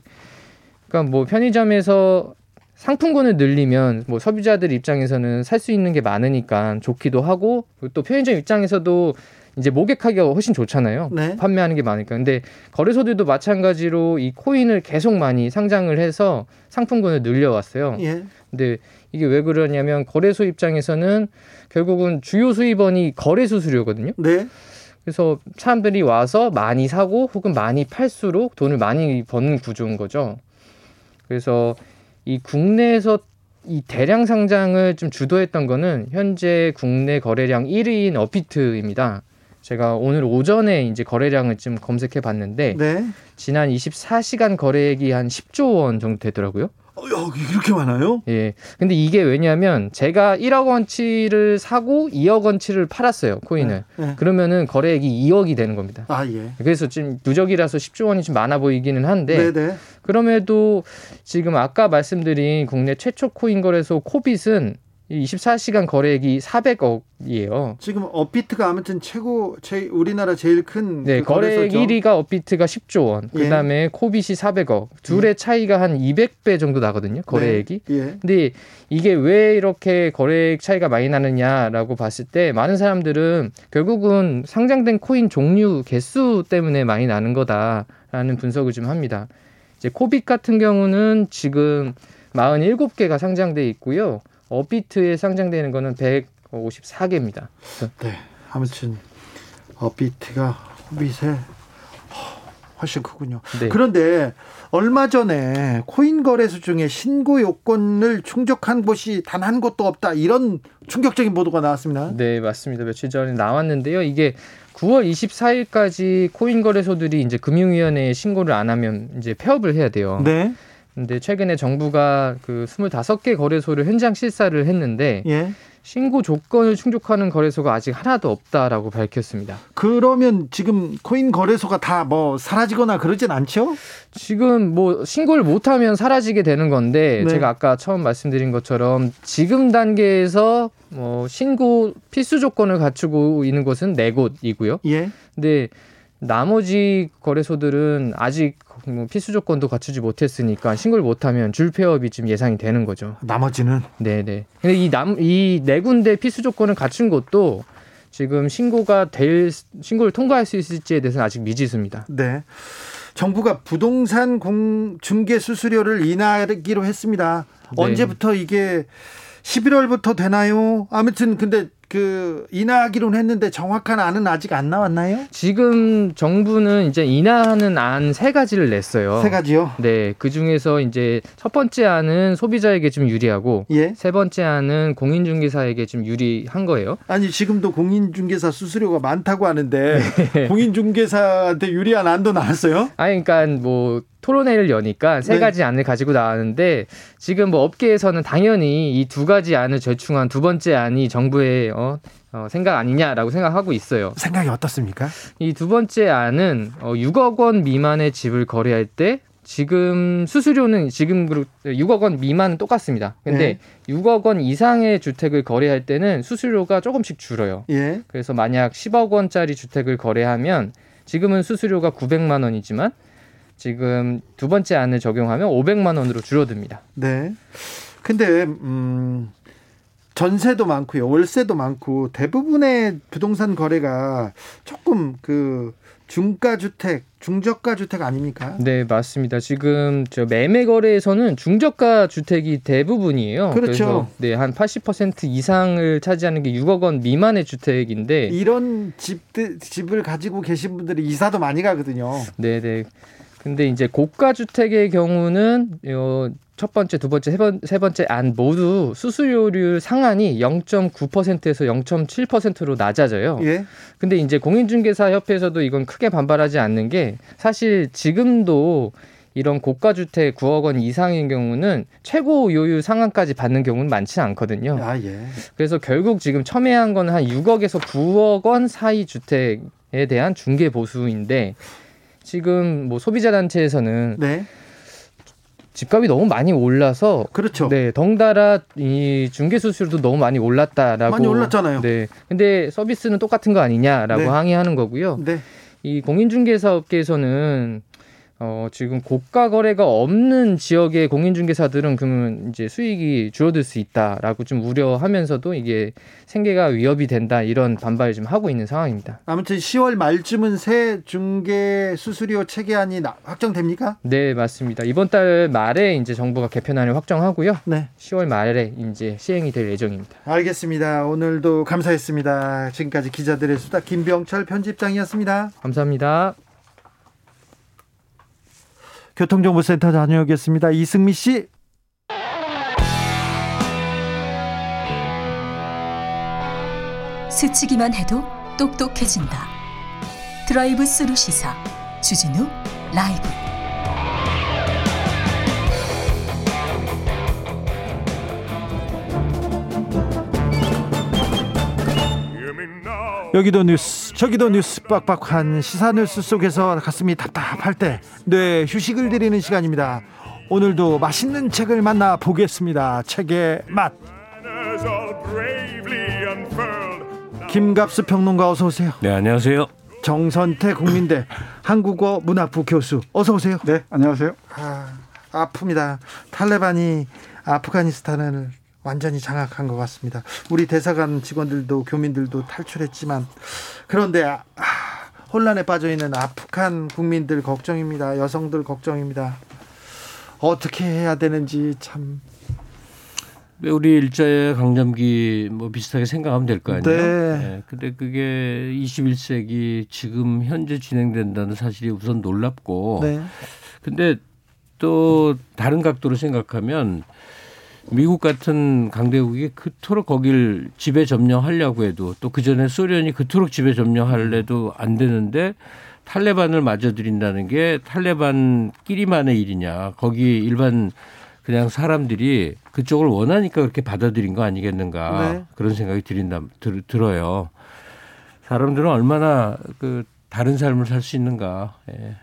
그러니까 뭐 편의점에서 상품군을 늘리면 뭐 소비자들 입장에서는 살 수 있는 게 많으니까 좋기도 하고 또 편의점 입장에서도 이제 모객하기가 훨씬 좋잖아요. 네. 판매하는 게 많으니까. 근데 거래소들도 마찬가지로 이 코인을 계속 많이 상장을 해서 상품군을 늘려왔어요. 예. 근데 이게 왜 그러냐면 거래소 입장에서는 결국은 주요 수입원이 거래 수수료거든요. 네. 그래서 사람들이 와서 많이 사고 혹은 많이 팔수록 돈을 많이 버는 구조인 거죠. 그래서 이 국내에서 이 대량 상장을 좀 주도했던 거는 현재 국내 거래량 1위인 업비트입니다. 제가 오늘 오전에 이제 거래량을 좀 검색해 봤는데 네. 지난 24시간 거래액이 한 10조 원 정도 되더라고요. 어, 야, 이렇게 많아요? 예. 근데 이게 왜냐면 제가 1억 원치를 사고 2억 원치를 팔았어요, 코인을. 네. 그러면은 거래액이 2억이 되는 겁니다. 아, 예. 그래서 좀 누적이라서 10조 원이 좀 많아 보이기는 한데 네, 네. 그럼에도 지금 아까 말씀드린 국내 최초 코인 거래소 코빗은 이 24시간 거래액이 400억이에요. 지금 업비트가 아무튼 최고 제 우리나라 제일 큰 네, 그 거래액 거래소죠. 1위가 업비트가 10조 원. 예. 그다음에 코빗이 400억. 둘의 차이가 한 200배 정도 나거든요. 거래액이. 네. 예. 근데 이게 왜 이렇게 거래액 차이가 많이 나느냐라고 봤을 때 많은 사람들은 결국은 상장된 코인 종류 개수 때문에 많이 나는 거다라는 분석을 좀 합니다. 이제 코빗 같은 경우는 지금 47개가 상장돼 있고요. 업비트에 상장되는 거는 154개입니다. 네. 아무튼 업비트가 호빗에 훨씬 크군요. 네. 그런데 얼마 전에 코인 거래소 중에 신고 요건을 충족한 곳이 단 한 곳도 없다. 이런 충격적인 보도가 나왔습니다. 네, 맞습니다. 며칠 전에 나왔는데요. 이게 9월 24일까지 코인 거래소들이 이제 금융위원회에 신고를 안 하면 이제 폐업을 해야 돼요. 네. 근데 최근에 정부가 그 25개 거래소를 현장 실사를 했는데 예. 신고 조건을 충족하는 거래소가 아직 하나도 없다라고 밝혔습니다. 그러면 지금 코인 거래소가 다 뭐 사라지거나 그러진 않죠? 지금 뭐 신고를 못하면 사라지게 되는 건데 네. 제가 아까 처음 말씀드린 것처럼 지금 단계에서 뭐 신고 필수 조건을 갖추고 있는 곳은 네 곳이고요. 예. 근데 나머지 거래소들은 아직 뭐 필수 조건도 갖추지 못했으니까 신고를 못하면 줄 폐업이 지금 예상이 되는 거죠. 나머지는 네네. 근데 이 남 이 네 군데 필수 조건을 갖춘 곳도 지금 신고가 될 신고를 통과할 수 있을지에 대해서는 아직 미지수입니다. 네. 정부가 부동산 공 중개 수수료를 인하하기로 했습니다. 네. 언제부터 이게 11월부터 되나요? 아무튼 근데 그 인하하기로는 했는데 정확한 안은 아직 안 나왔나요? 지금 정부는 이제 인하하는 안 세 가지를 냈어요. 세 가지요. 네, 그 중에서 이제 첫 번째 안은 소비자에게 좀 유리하고 예. 세 번째 안은 공인중개사에게 좀 유리한 거예요. 아니 지금도 공인중개사 수수료가 많다고 하는데 네. 공인중개사한테 유리한 안도 나왔어요? 아니, 그러니까 뭐 토론회를 여니까 세 네. 가지 안을 가지고 나왔는데 지금 뭐 업계에서는 당연히 이 두 가지 안을 제충한 두 번째 안이 정부의 어, 어, 생각 아니냐라고 생각하고 있어요. 생각이 어떻습니까? 이 두 번째 안은 어, 6억 원 미만의 집을 거래할 때 지금 수수료는 지금 6억 원 미만은 똑같습니다. 근데 6억 원 이상의 주택을 거래할 때는 수수료가 조금씩 줄어요. 예. 그래서 만약 10억 원짜리 주택을 거래하면 지금은 수수료가 900만 원이지만 지금 두 번째 안을 적용하면 500만 원으로 줄어듭니다. 네. 근데 음 전세도 많고요. 월세도 많고 대부분의 부동산 거래가 조금 그 중가 주택, 중저가 주택 아닙니까? 네, 맞습니다. 지금 저 매매 거래에서는 중저가 주택이 대부분이에요. 그렇죠. 네, 한 80% 이상을 차지하는 게 6억 원 미만의 주택인데 이런 집들 집을 가지고 계신 분들이 이사도 많이 가거든요. 네, 네. 근데 이제 고가 주택의 경우는 어, 첫 번째, 두 번째, 세, 번, 세 번째 안 모두 수수료율 상한이 0.9%에서 0.7%로 낮아져요. 예. 근데 이제 공인중개사 협회에서도 이건 크게 반발하지 않는 게 사실 지금도 이런 고가 주택 9억 원 이상인 경우는 최고 요율 상한까지 받는 경우는 많지 않거든요. 아 예. 그래서 결국 지금 첨예한 건 한 6억에서 9억 원 사이 주택에 대한 중개 보수인데 지금 뭐 소비자 단체에서는 네. 집값이 너무 많이 올라서 그렇죠. 네, 덩달아 이 중개 수수료도 너무 많이 올랐다라고 많이 올랐잖아요. 네. 근데 서비스는 똑같은 거 아니냐라고 네. 항의하는 거고요. 네. 이 공인중개사 업계에서는 어, 지금 고가 거래가 없는 지역의 공인중개사들은 그러면 이제 수익이 줄어들 수 있다라고 좀 우려하면서도 이게 생계가 위협이 된다 이런 반발을 좀 하고 있는 상황입니다. 아무튼 10월 말쯤은 새 중개 수수료 체계안이 나- 확정됩니까? 네, 맞습니다. 이번 달 말에 이제 정부가 개편안을 확정하고요. 네. 10월 말에 이제 시행이 될 예정입니다. 알겠습니다. 오늘도 감사했습니다. 지금까지 기자들의 수다 김병철 편집장이었습니다. 감사합니다. 교통정보센터 다녀오겠습니다. 이승미 씨. 스치기만 해도 똑똑해진다. 드라이브 스루 시사 주진우 라이브. 여기도 뉴스 저기도 뉴스 빡빡한 시사 뉴스 속에서 가슴이 답답할 때 네, 휴식을 드리는 시간입니다. 오늘도 맛있는 책을 만나 보겠습니다. 책의 맛. 김갑수 평론가 어서 오세요. 네, 안녕하세요. 정선태 국민대 한국어 문학부 교수 어서 오세요. 네, 안녕하세요. 아, 아픕니다. 탈레반이 아프가니스탄을 완전히 장악한 것 같습니다. 우리 대사관 직원들도 교민들도 탈출했지만 그런데 아, 혼란에 빠져 있는 아프간 국민들 걱정입니다. 여성들 걱정입니다. 어떻게 해야 되는지 참 우리 일제 강점기 뭐 비슷하게 생각하면 될 거 아니에요. 네. 네. 근데 그게 21세기 지금 현재 진행된다는 사실이 우선 놀랍고. 네. 근데 또 다른 각도로 생각하면 미국 같은 강대국이 그토록 거길 지배 점령하려고 해도 또 그 전에 소련이 그토록 지배 점령하려도 안 되는데 탈레반을 맞아들인다는 게 탈레반끼리만의 일이냐. 거기 일반 그냥 사람들이 그쪽을 원하니까 그렇게 받아들인 거 아니겠는가 네. 그런 생각이 들인다 들, 들어요. 사람들은 얼마나 그 다른 삶을 살 수 있는가. 예.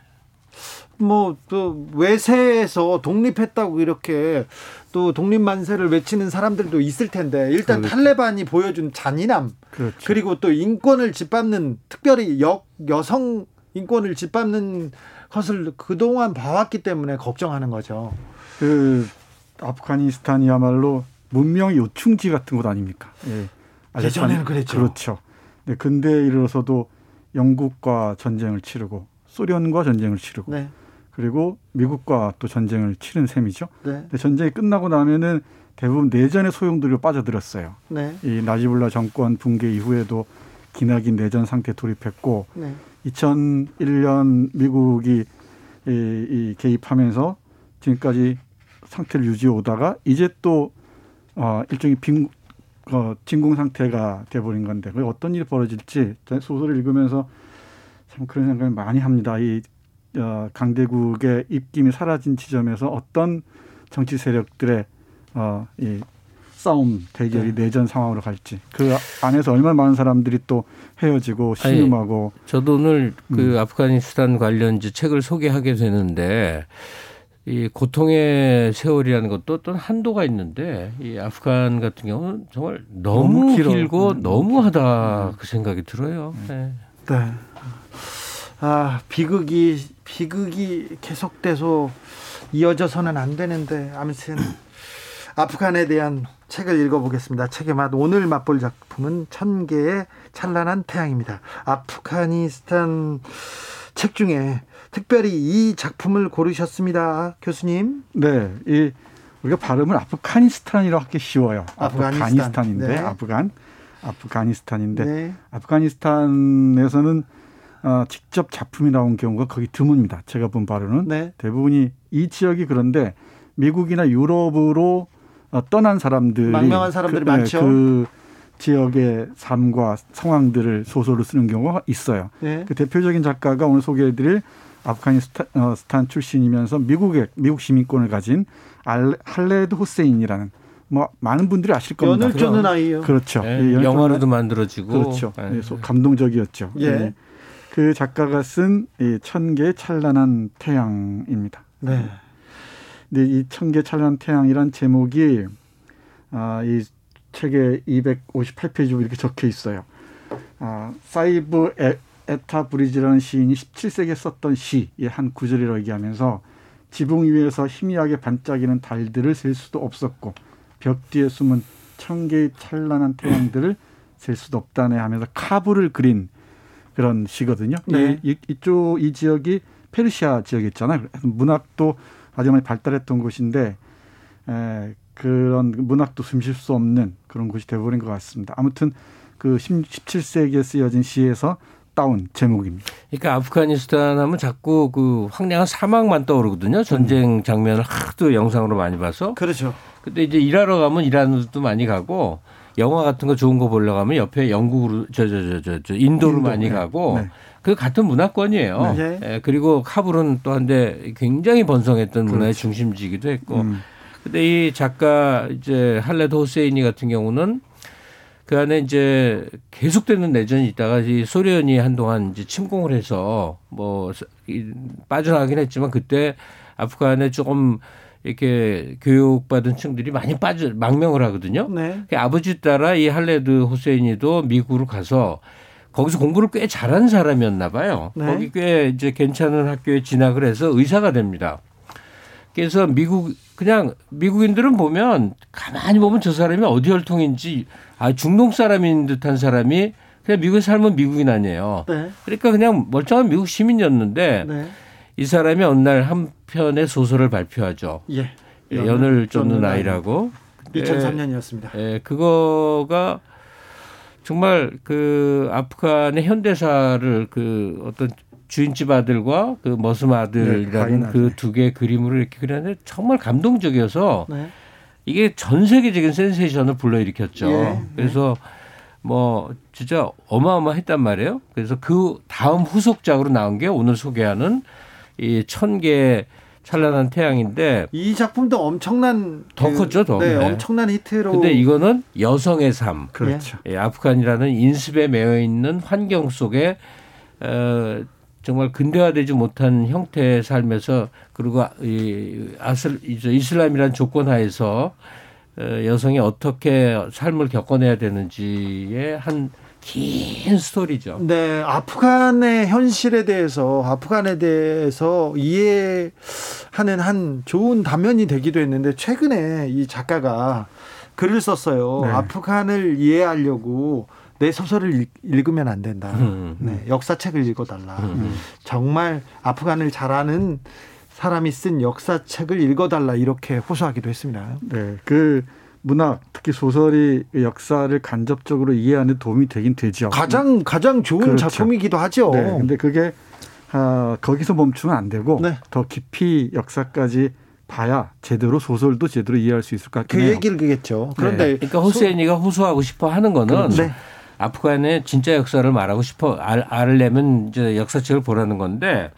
뭐또 외세에서 독립했다고 이렇게 또 독립 만세를 외치는 사람들도 있을 텐데 일단 그렇죠. 탈레반이 보여준 잔인함 그렇죠. 그리고 또 인권을 짓밟는 특별히 여, 여성 인권을 짓밟는 것을 그동안 봐왔기 때문에 걱정하는 거죠. 그 아프가니스탄이야말로 문명의 요충지 같은 곳 아닙니까? 예. 예전에는 그랬죠. 그렇죠. 네, 근대에 이르러서도 영국과 전쟁을 치르고 소련과 전쟁을 치르고 네. 그리고 미국과 또 전쟁을 치른 셈이죠. 네. 근데 전쟁이 끝나고 나면은 대부분 내전의 소용돌이로 빠져들었어요. 네. 이 나지불라 정권 붕괴 이후에도 기나긴 내전 상태에 돌입했고 네. 2001년 미국이 이, 이 개입하면서 지금까지 상태를 유지해 오다가 이제 또 어, 일종의 빈, 어, 진공 상태가 돼버린 건데 그 어떤 일이 벌어질지 소설을 읽으면서 참 그런 생각을 많이 합니다. 이 어, 강대국의 입김이 사라진 지점에서 어떤 정치 세력들의 어, 이 싸움 대결이 내전 상황으로 갈지 그 안에서 얼마나 많은 사람들이 또 헤어지고 아니, 신음하고 저도 오늘 그 음. 아프가니스탄 관련 책을 소개하게 되는데 이 고통의 세월이라는 것도 어떤 한도가 있는데 이 아프간 같은 경우는 정말 너무, 너무. 길고 네, 너무하다 그 생각이 들어요. 네. 네. 아 비극이 비극이 계속돼서 이어져서는 안 되는데 아무튼 아프간에 대한 책을 읽어보겠습니다. 책의 맛 오늘 맛볼 작품은 천 개의 찬란한 태양입니다. 아프가니스탄 책 중에 특별히 이 작품을 고르셨습니다, 교수님. 네, 이 우리가 발음을 아프가니스탄이라고 하기 쉬워요. 아프가니스탄. 아프가니스탄인데 네. 아프간 아프가니스탄인데 네. 아프가니스탄에서는 어, 직접 작품이 나온 경우가 거의 드뭅니다. 제가 본 바로는 네. 대부분이 이 지역이 그런데 미국이나 유럽으로 어, 떠난 사람들이 망명한 사람들이 그, 많죠. 그 지역의 삶과 상황들을 소설로 쓰는 경우가 있어요. 네. 그 대표적인 작가가 오늘 소개해드릴 아프가니스탄 어, 스탄 출신이면서 미국의 미국 시민권을 가진 알, 할레드 호세인이라는 뭐 많은 분들이 아실 겁니다. 연을 쫓는 아이요. 그렇죠. 네, 예, 영화로도 만들어지고 그렇죠. 네. 예, 소- 감동적이었죠. 예. 그 작가가 쓴 이 천 개의 찬란한 태양입니다. 네. 근데 이 천 개 찬란한 태양이란 제목이 아, 이 책에 258페이지로 이렇게 적혀 있어요. 아, 사이브 에, 에타 브리지라는 시인이 17세기에 썼던 시의 한 구절이라고 얘기하면서 지붕 위에서 희미하게 반짝이는 달들을 셀 수도 없었고 벽 뒤에 숨은 천 개의 찬란한 태양들을 셀 수도 없다네 하면서 카브를 그린 그런 시거든요. 네. 이, 이, 이쪽 이 지역이 페르시아 지역이 있잖아요. 문학도 아주 많이 발달했던 곳인데 에, 그런 문학도 숨쉴 수 없는 그런 곳이 되어버린 것 같습니다. 아무튼 그 17세기에 쓰여진 시에서 따온 제목입니다. 그러니까 아프가니스탄 하면 자꾸 그 황량한 사막만 떠오르거든요. 전쟁 장면을 하도 영상으로 많이 봐서. 그렇죠. 근데 이제 일하러 가면 일하는 데도 많이 가고 영화 같은 거 좋은 거 보러 가면 옆에 영국으로 저 저 저 저 저 인도로 인도, 많이 네. 가고 네. 그 같은 문화권이에요. 네. 예, 그리고 카불은 또 한데 굉장히 번성했던 문화의 그렇죠. 중심지이기도 했고. 음. 근데 이 작가 이제 할레드 호세이니 같은 경우는 그 안에 이제 계속되는 내전이 있다가 이 소련이 한동안 이제 침공을 해서 뭐 이- 빠져나가긴 했지만 그때 아프간에 조금 이렇게 교육받은 층들이 많이 빠져 망명을 하거든요. 네. 그 아버지 따라 이 할레드 호세인이도 미국으로 가서 거기서 공부를 꽤 잘한 사람이었나 봐요. 네. 거기 꽤 이제 괜찮은 학교에 진학을 해서 의사가 됩니다. 그래서 미국 그냥 미국인들은 보면 가만히 보면 저 사람이 어디 혈통인지 아 중동 사람인 듯한 사람이 그냥 미국에 살면 미국인 아니에요. 네. 그러니까 그냥 멀쩡한 미국 시민이었는데 네. 이 사람이 어느 날 한 편의 소설을 발표하죠. 예. 연을 쫓는 아이라고. 2003년이었습니다. 예, 그거가 정말 그 아프간의 현대사를 그 어떤 주인집 아들과 그 머슴 네, 아들이라는 가인 아들. 그두 개의 그림으로 이렇게 그렸는데 정말 감동적이어서 네. 이게 전 세계적인 센세이션을 불러일으켰죠. 예, 그래서 뭐 진짜 어마어마했단 말이에요. 그래서 그 다음 후속작으로 나온 게 오늘 소개하는 이 천 개의 찬란한 태양인데 이 작품도 엄청난 더 그- 컸죠, 더. 네, 네. 엄청난 히트로. 근데 이거는 여성의 삶. 그렇죠. 예, 아프간이라는 인습에 매여 있는 환경 속에 어, 정말 근대화되지 못한 형태의 삶에서 그리고 이 아슬 이제 이슬람이라는 조건 하에서 어, 여성이 어떻게 삶을 겪어내야 되는지의 한 긴 스토리죠. 네, 아프간의 현실에 대해서 아프간에 대해서 이해하는 한 좋은 단면이 되기도 했는데 최근에 이 작가가 글을 썼어요. 네. 아프간을 이해하려고 내 소설을 읽- 읽으면 안 된다. 음. 네, 역사책을 읽어달라. 음. 정말 아프간을 잘 아는 사람이 쓴 역사책을 읽어달라 이렇게 호소하기도 했습니다. 네, 그 문학 특히 소설이 그 역사를 간접적으로 이해하는 도움이 되긴 되죠. 가장 가장 좋은 그렇죠. 작품이기도 하죠. 네, 근데 그게 아, 거기서 멈추면 안 되고 네. 더 깊이 역사까지 봐야 제대로 소설도 제대로 이해할 수 있을 것 같긴 그 해요. 얘기겠죠. 그런데 그러니까 후세인이가 호소하고 싶어 하는 거는 네. 아프간의 진짜 역사를 말하고 싶어 알, 알려면 이제 역사책을 보라는 건데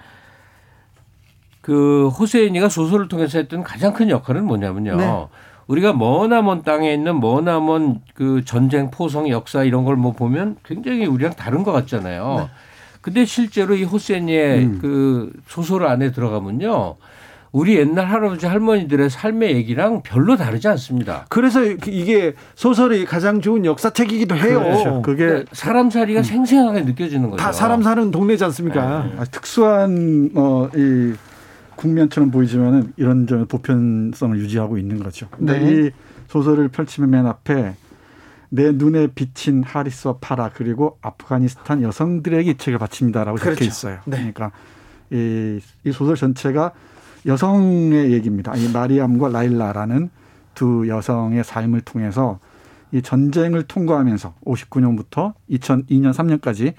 그 호세인이가 소설을 통해서 했던 가장 큰 역할은 뭐냐면요. 네. 우리가 머나먼 땅에 있는 머나먼 그 전쟁 포성 역사 이런 걸 뭐 보면 굉장히 우리랑 다른 것 같잖아요. 네. 근데 실제로 이 호세인이의 음. 그 소설 안에 들어가면요. 우리 옛날 할아버지 할머니들의 삶의 얘기랑 별로 다르지 않습니다. 그래서 이게 소설이 가장 좋은 역사책이기도 해요. 그렇죠. 그게 그러니까 사람 살이가 생생하게 느껴지는 거죠. 다 사람 사는 동네지 않습니까? 아, 특수한 어, 이 국면처럼 보이지만은 이런 점 보편성을 유지하고 있는 거죠. 근데 네. 이 소설을 펼치면 맨 앞에 내 눈에 비친 하리스와 파라 그리고 아프가니스탄 여성들에게 이 책을 바칩니다라고 적혀 그렇죠. 있어요. 네. 그러니까 이, 이 소설 전체가 여성의 얘기입니다. 이 마리암과 라일라라는 두 여성의 삶을 통해서 이 전쟁을 통과하면서 59년부터 2002년 3년까지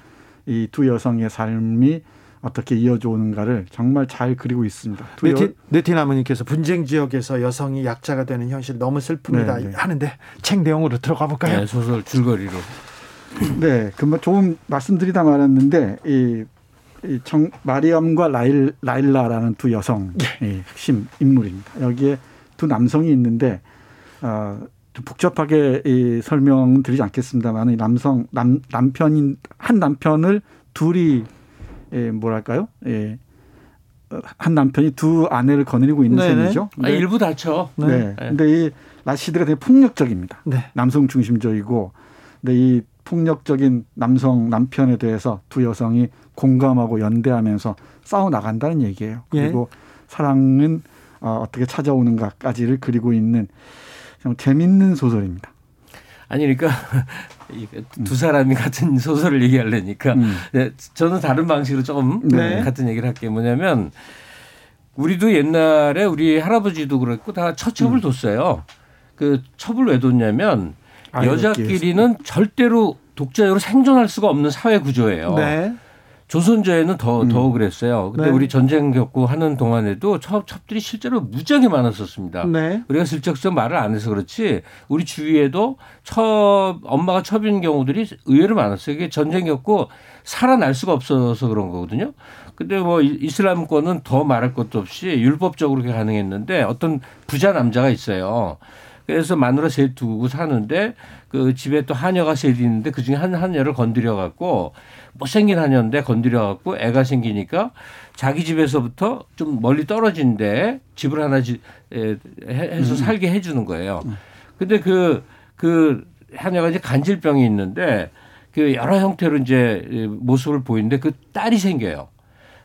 이 두 여성의 삶이 어떻게 이어져 오는가를 정말 잘 그리고 있습니다. 네티, 네티나무님께서 분쟁 지역에서 여성이 약자가 되는 현실 너무 슬픕니다. 네, 네. 하는데 책 내용으로 들어가 볼까요? 네, 소설 줄거리로. 네, 그뭐 조금 말씀드리다 말았는데 이, 이 정, 마리암과 라일, 라일라라는 두 여성 예. 이 핵심 인물입니다. 여기에 두 남성이 있는데 어, 좀 복잡하게 이 설명 드리지 않겠습니다만 이 남성 남 남편인 한 남편을 둘이 예, 뭐랄까요? 예, 어, 한 남편이 두 아내를 거느리고 있는 네네. 셈이죠. 아, 일부 다쳐. 네. 네. 근데 이 라시드가 되게 폭력적입니다. 네. 남성 중심적이고 근데 이 폭력적인 남성 남편에 대해서 두 여성이 공감하고 연대하면서 싸워 나간다는 얘기예요. 예. 그리고 사랑은 어, 어떻게 찾아오는가까지를 그리고 있는 좀 재밌는 소설입니다. 아니 그러니까 이두 사람이 같은 소설을 얘기하려니까 음. 네, 저는 다른 방식으로 조금 네. 같은 얘기를 할게요. 뭐냐면 우리도 옛날에 우리 할아버지도 그랬고 다 처첩을 뒀어요. 그 첩을 왜 뒀냐면 여자끼리는 절대로 독자적으로 생존할 수가 없는 사회 구조예요. 네. 조선조에는 더, 음. 더 그랬어요. 근데 네. 우리 전쟁 겪고 하는 동안에도 첩, 첩들이 실제로 무지하게 많았었습니다. 네. 우리가 슬쩍슬쩍 말을 안 해서 그렇지 우리 주위에도 첩 엄마가 첩인 경우들이 의외로 많았어요. 이게 전쟁 겪고 살아날 수가 없어서 그런 거거든요. 근데 뭐 이- 이슬람권은 더 말할 것도 없이 율법적으로 그게 가능했는데 어떤 부자 남자가 있어요. 그래서 마누라 셋 두고 사는데 그 집에 또 하녀가 셋 있는데 그 중에 한 하녀를 건드려 갖고 못생긴 하녀인데 건드려 갖고 애가 생기니까 자기 집에서부터 좀 멀리 떨어진데 집을 하나 지, 에, 해서 음. 살게 해주는 거예요. 근데 그, 그 하녀가 이제 간질병이 있는데 그 여러 형태로 이제 모습을 보이는데 그 딸이 생겨요.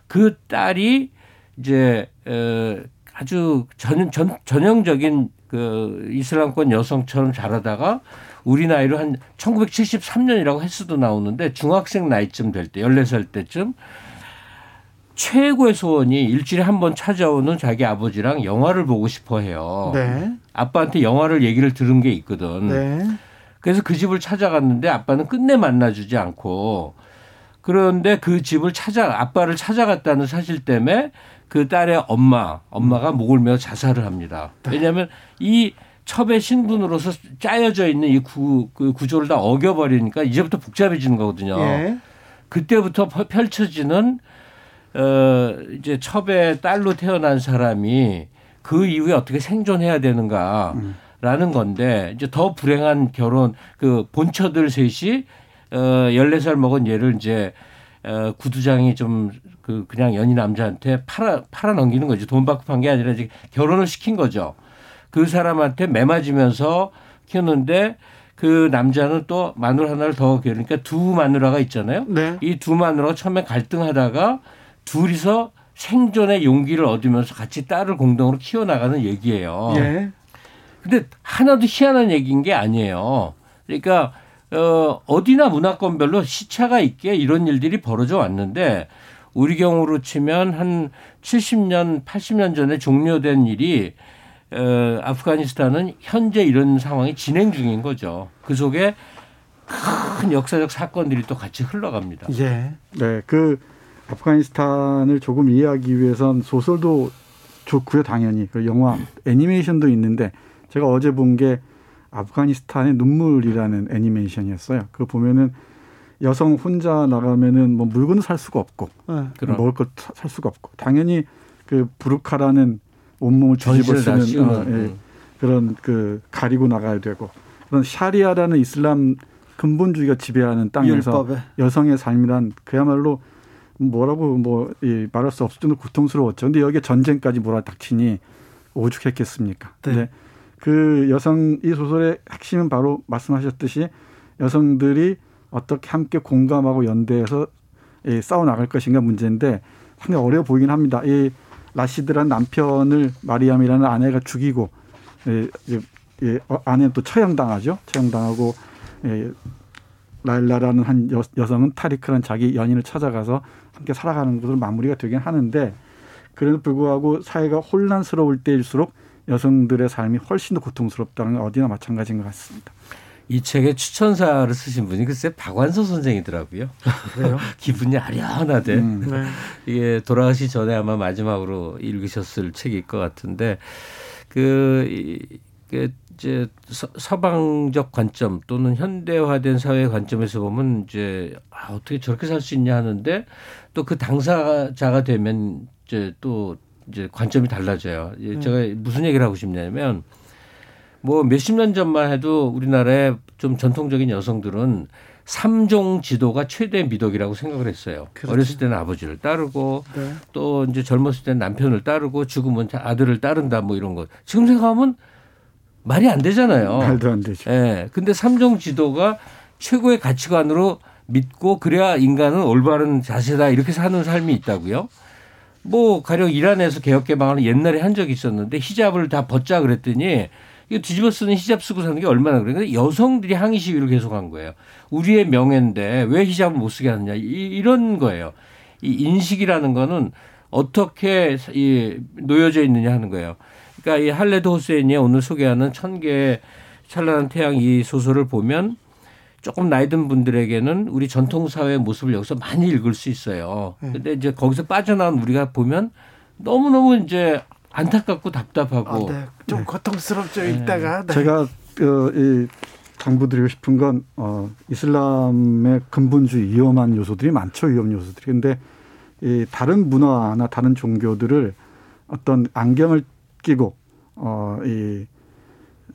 그 딸이 이제 어 아주 전, 전 전형적인 그 이슬람권 여성처럼 자라다가 우리 나이로 한 1973년이라고 횟수도 나오는데 중학생 나이쯤 될 때, 14살 때쯤 최고의 소원이 일주일에 한 번 찾아오는 자기 아버지랑 영화를 보고 싶어 해요. 네. 아빠한테 영화를 얘기를 들은 게 있거든. 네. 그래서 그 집을 찾아갔는데 아빠는 끝내 만나주지 않고 그런데 그 집을 찾아 아빠를 찾아갔다는 사실 때문에 그 딸의 엄마 엄마가 목을 메어 자살을 합니다. 왜냐하면 이 첩의 신분으로서 짜여져 있는 이 구, 그 구조를 다 어겨버리니까 이제부터 복잡해지는 거거든요. 예. 그때부터 펼- 펼쳐지는 어 이제 첩의 딸로 태어난 사람이 그 이후에 어떻게 생존해야 되는가라는 건데 이제 더 불행한 결혼 그 본처들 셋이 어 14살 먹은 얘를 이제 어 구두장이 좀 그 그냥 연희 남자한테 팔아 팔아 넘기는 거죠. 돈 받고 판 게 아니라 이제 결혼을 시킨 거죠. 그 사람한테 매 맞으면서 키우는데 그 남자는 또 마누라 하나를 더 그러니까 두 마누라가 있잖아요. 네. 이두 마누라가 처음에 갈등하다가 둘이서 생존의 용기를 얻으면서 같이 딸을 공동으로 키워나가는 얘기예요. 예. 근데 하나도 희한한 얘기인 게 아니에요. 그러니까 어 어디나 문화권별로 시차가 있게 이런 일들이 벌어져 왔는데 우리 경우로 치면 한 70년, 80년 전에 종료된 일이 어 아프가니스탄은 현재 이런 상황이 진행 중인 거죠. 그 속에 큰 역사적 사건들이 또 같이 흘러갑니다. 예. 네, 그 아프가니스탄을 조금 이해하기 위해선 소설도 좋고요, 당연히. 그 영화 애니메이션도 있는데 제가 어제 본게 아프가니스탄의 눈물이라는 애니메이션이었어요. 그거 보면은 여성 혼자 나가면은 뭐 물건을 살 수가 없고 어. 그럼. 먹을 걸 살 수가 없고 당연히 그 부르카라는 온몸을 뒤집어 쓰는 어. 예, 음. 그런 그 가리고 나가야 되고 그런 샤리아라는 이슬람 근본주의가 지배하는 땅에서 율법에. 여성의 삶이란 그야말로 뭐라고 뭐 이, 말할 수 없을 정도로 고통스러웠죠. 근데 여기에 전쟁까지 몰아닥치니 오죽했겠습니까? 네. 근데 그 여성 이 소설의 핵심은 바로 말씀하셨듯이 여성들이 어떻게 함께 공감하고 연대해서 이, 싸워 나갈 것인가 문제인데 상당히 어려워 보이긴 합니다. 이 라시드란 남편을 마리암이라는 아내가 죽이고 예, 예, 예, 어, 아내는 또 처형당하죠. 처형당하고 예, 라일라라는 한 여, 여성은 타리크라는 자기 연인을 찾아가서 함께 살아가는 것으로 마무리가 되긴 하는데 그래도 불구하고 사회가 혼란스러울 때일수록 여성들의 삶이 훨씬 더 고통스럽다는 건 어디나 마찬가지인 것 같습니다. 이 책의 추천사를 쓰신 분이 글쎄 박완서 선생이더라고요. 그래요? 기분이 아련하대. 음. 네. 이게 돌아가시 전에 아마 마지막으로 읽으셨을 책일 것 같은데 그, 이, 그 이제 서, 서방적 관점 또는 현대화된 사회 관점에서 보면 이제 아, 어떻게 저렇게 살 수 있냐 하는데 또 그 당사자가 되면 이제 또 이제 관점이 달라져요. 이제 제가 무슨 얘기를 하고 싶냐면 뭐 몇십 년 전만 해도 우리나라의 좀 전통적인 여성들은 삼종 지도가 최대 미덕이라고 생각을 했어요. 그렇죠. 어렸을 때는 아버지를 따르고 네. 또 이제 젊었을 때는 남편을 따르고 죽으면 아들을 따른다 뭐 이런 거. 지금 생각하면 말이 안 되잖아요. 말도 안 되죠. 예. 근데 삼종 지도가 최고의 가치관으로 믿고 그래야 인간은 올바른 자세다 이렇게 사는 삶이 있다고요. 뭐 가령 이란에서 개혁 개방을 옛날에 한 적이 있었는데 히잡을 다 벗자 그랬더니 이거 뒤집어 쓰는 히잡 쓰고 사는 게 얼마나 그래. 근데 여성들이 항의 시위를 계속한 거예요. 우리의 명예인데 왜 히잡을 못 쓰게 하느냐 이- 이런 거예요. 이 인식이라는 거는 어떻게 이 놓여져 있느냐 하는 거예요. 그러니까 이 할레드 호세인이 오늘 소개하는 천 개의 찬란한 태양 이 소설을 보면 조금 나이 든 분들에게는 우리 전통 사회의 모습을 여기서 많이 읽을 수 있어요. 네. 근데 이제 거기서 빠져나온 우리가 보면 너무너무 이제 안타깝고 답답하고 아, 네. 좀 고통스럽죠. 읽다가. 네. 제가 어, 이 당부드리고 싶은 건 어, 이슬람의 근본주의 위험한 요소들이 많죠. 위험 요소들이. 근데 이 다른 문화나 다른 종교들을 어떤 안경을 끼고 어, 이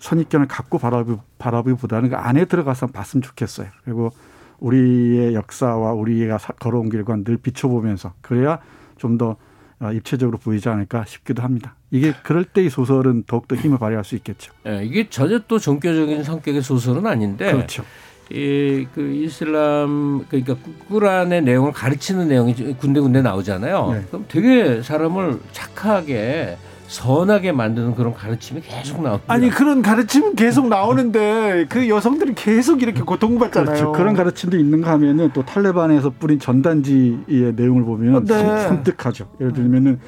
선입견을 갖고 바라보, 바라보기보다는 그 안에 들어가서 봤으면 좋겠어요. 그리고 우리의 역사와 우리가 사- 걸어온 길과 늘 비춰보면서 그래야 좀더 어, 입체적으로 보이지 않을까 싶기도 합니다. 이게 그럴 때 이 소설은 더욱더 힘을 발휘할 수 있겠죠. 예, 이게 전혀 또 종교적인 성격의 소설은 아닌데 그렇죠. 이그 이슬람 그러니까 꾸란의 내용을 가르치는 내용이 군데군데 나오잖아요. 네. 그럼 되게 사람을 착하게 선하게 만드는 그런 가르침이 계속 나옵니다. 아니 그런 가르침은 계속 나오는데 그 여성들이 계속 이렇게 고통받잖아요. 그렇죠. 그런 가르침도 있는가 하면은 또 탈레반에서 뿌린 전단지의 내용을 보면 네. 섬뜩하죠. 예를 들면은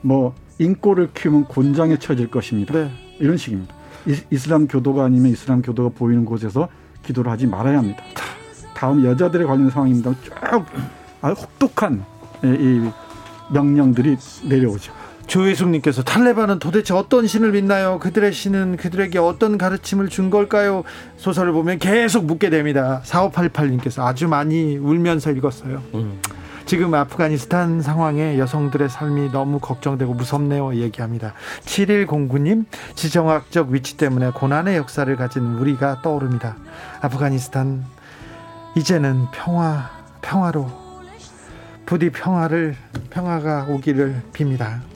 뭐 인꼬를 키우면 곤장에 처질 것입니다. 네. 이런 식입니다. 이- 이슬람 교도가 아니면 이슬람 교도가 보이는 곳에서 기도를 하지 말아야 합니다. 다음 여자들에 관련 상황입니다. 쭉 아주 혹독한 이- 이 명령들이 내려오죠. 조혜숙님께서 탈레반은 도대체 어떤 신을 믿나요? 그들의 신은 그들에게 어떤 가르침을 준 걸까요? 소설을 보면 계속 묻게 됩니다. 4588님께서 아주 많이 울면서 읽었어요. 음. 지금 아프가니스탄 상황에 여성들의 삶이 너무 걱정되고 무섭네요. 얘기합니다. 7109님, 지정학적 위치 때문에 고난의 역사를 가진 우리가 떠오릅니다. 아프가니스탄, 이제는 평화, 평화로, 부디 평화를, 평화가 오기를 빕니다.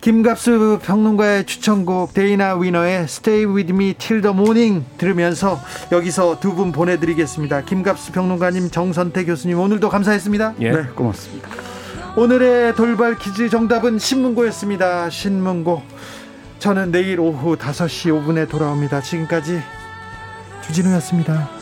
김갑수 평론가의 추천곡 데이나 위너의 Stay With Me Till the Morning 들으면서 여기서 두 분 보내드리겠습니다. 김갑수 평론가님, 정선태 교수님 오늘도 감사했습니다. 예. 네, 고맙습니다. 오늘의 돌발 퀴즈 정답은 신문고였습니다. 신문고. 저는 내일 오후 5시 5분에 돌아옵니다. 지금까지 주진우였습니다.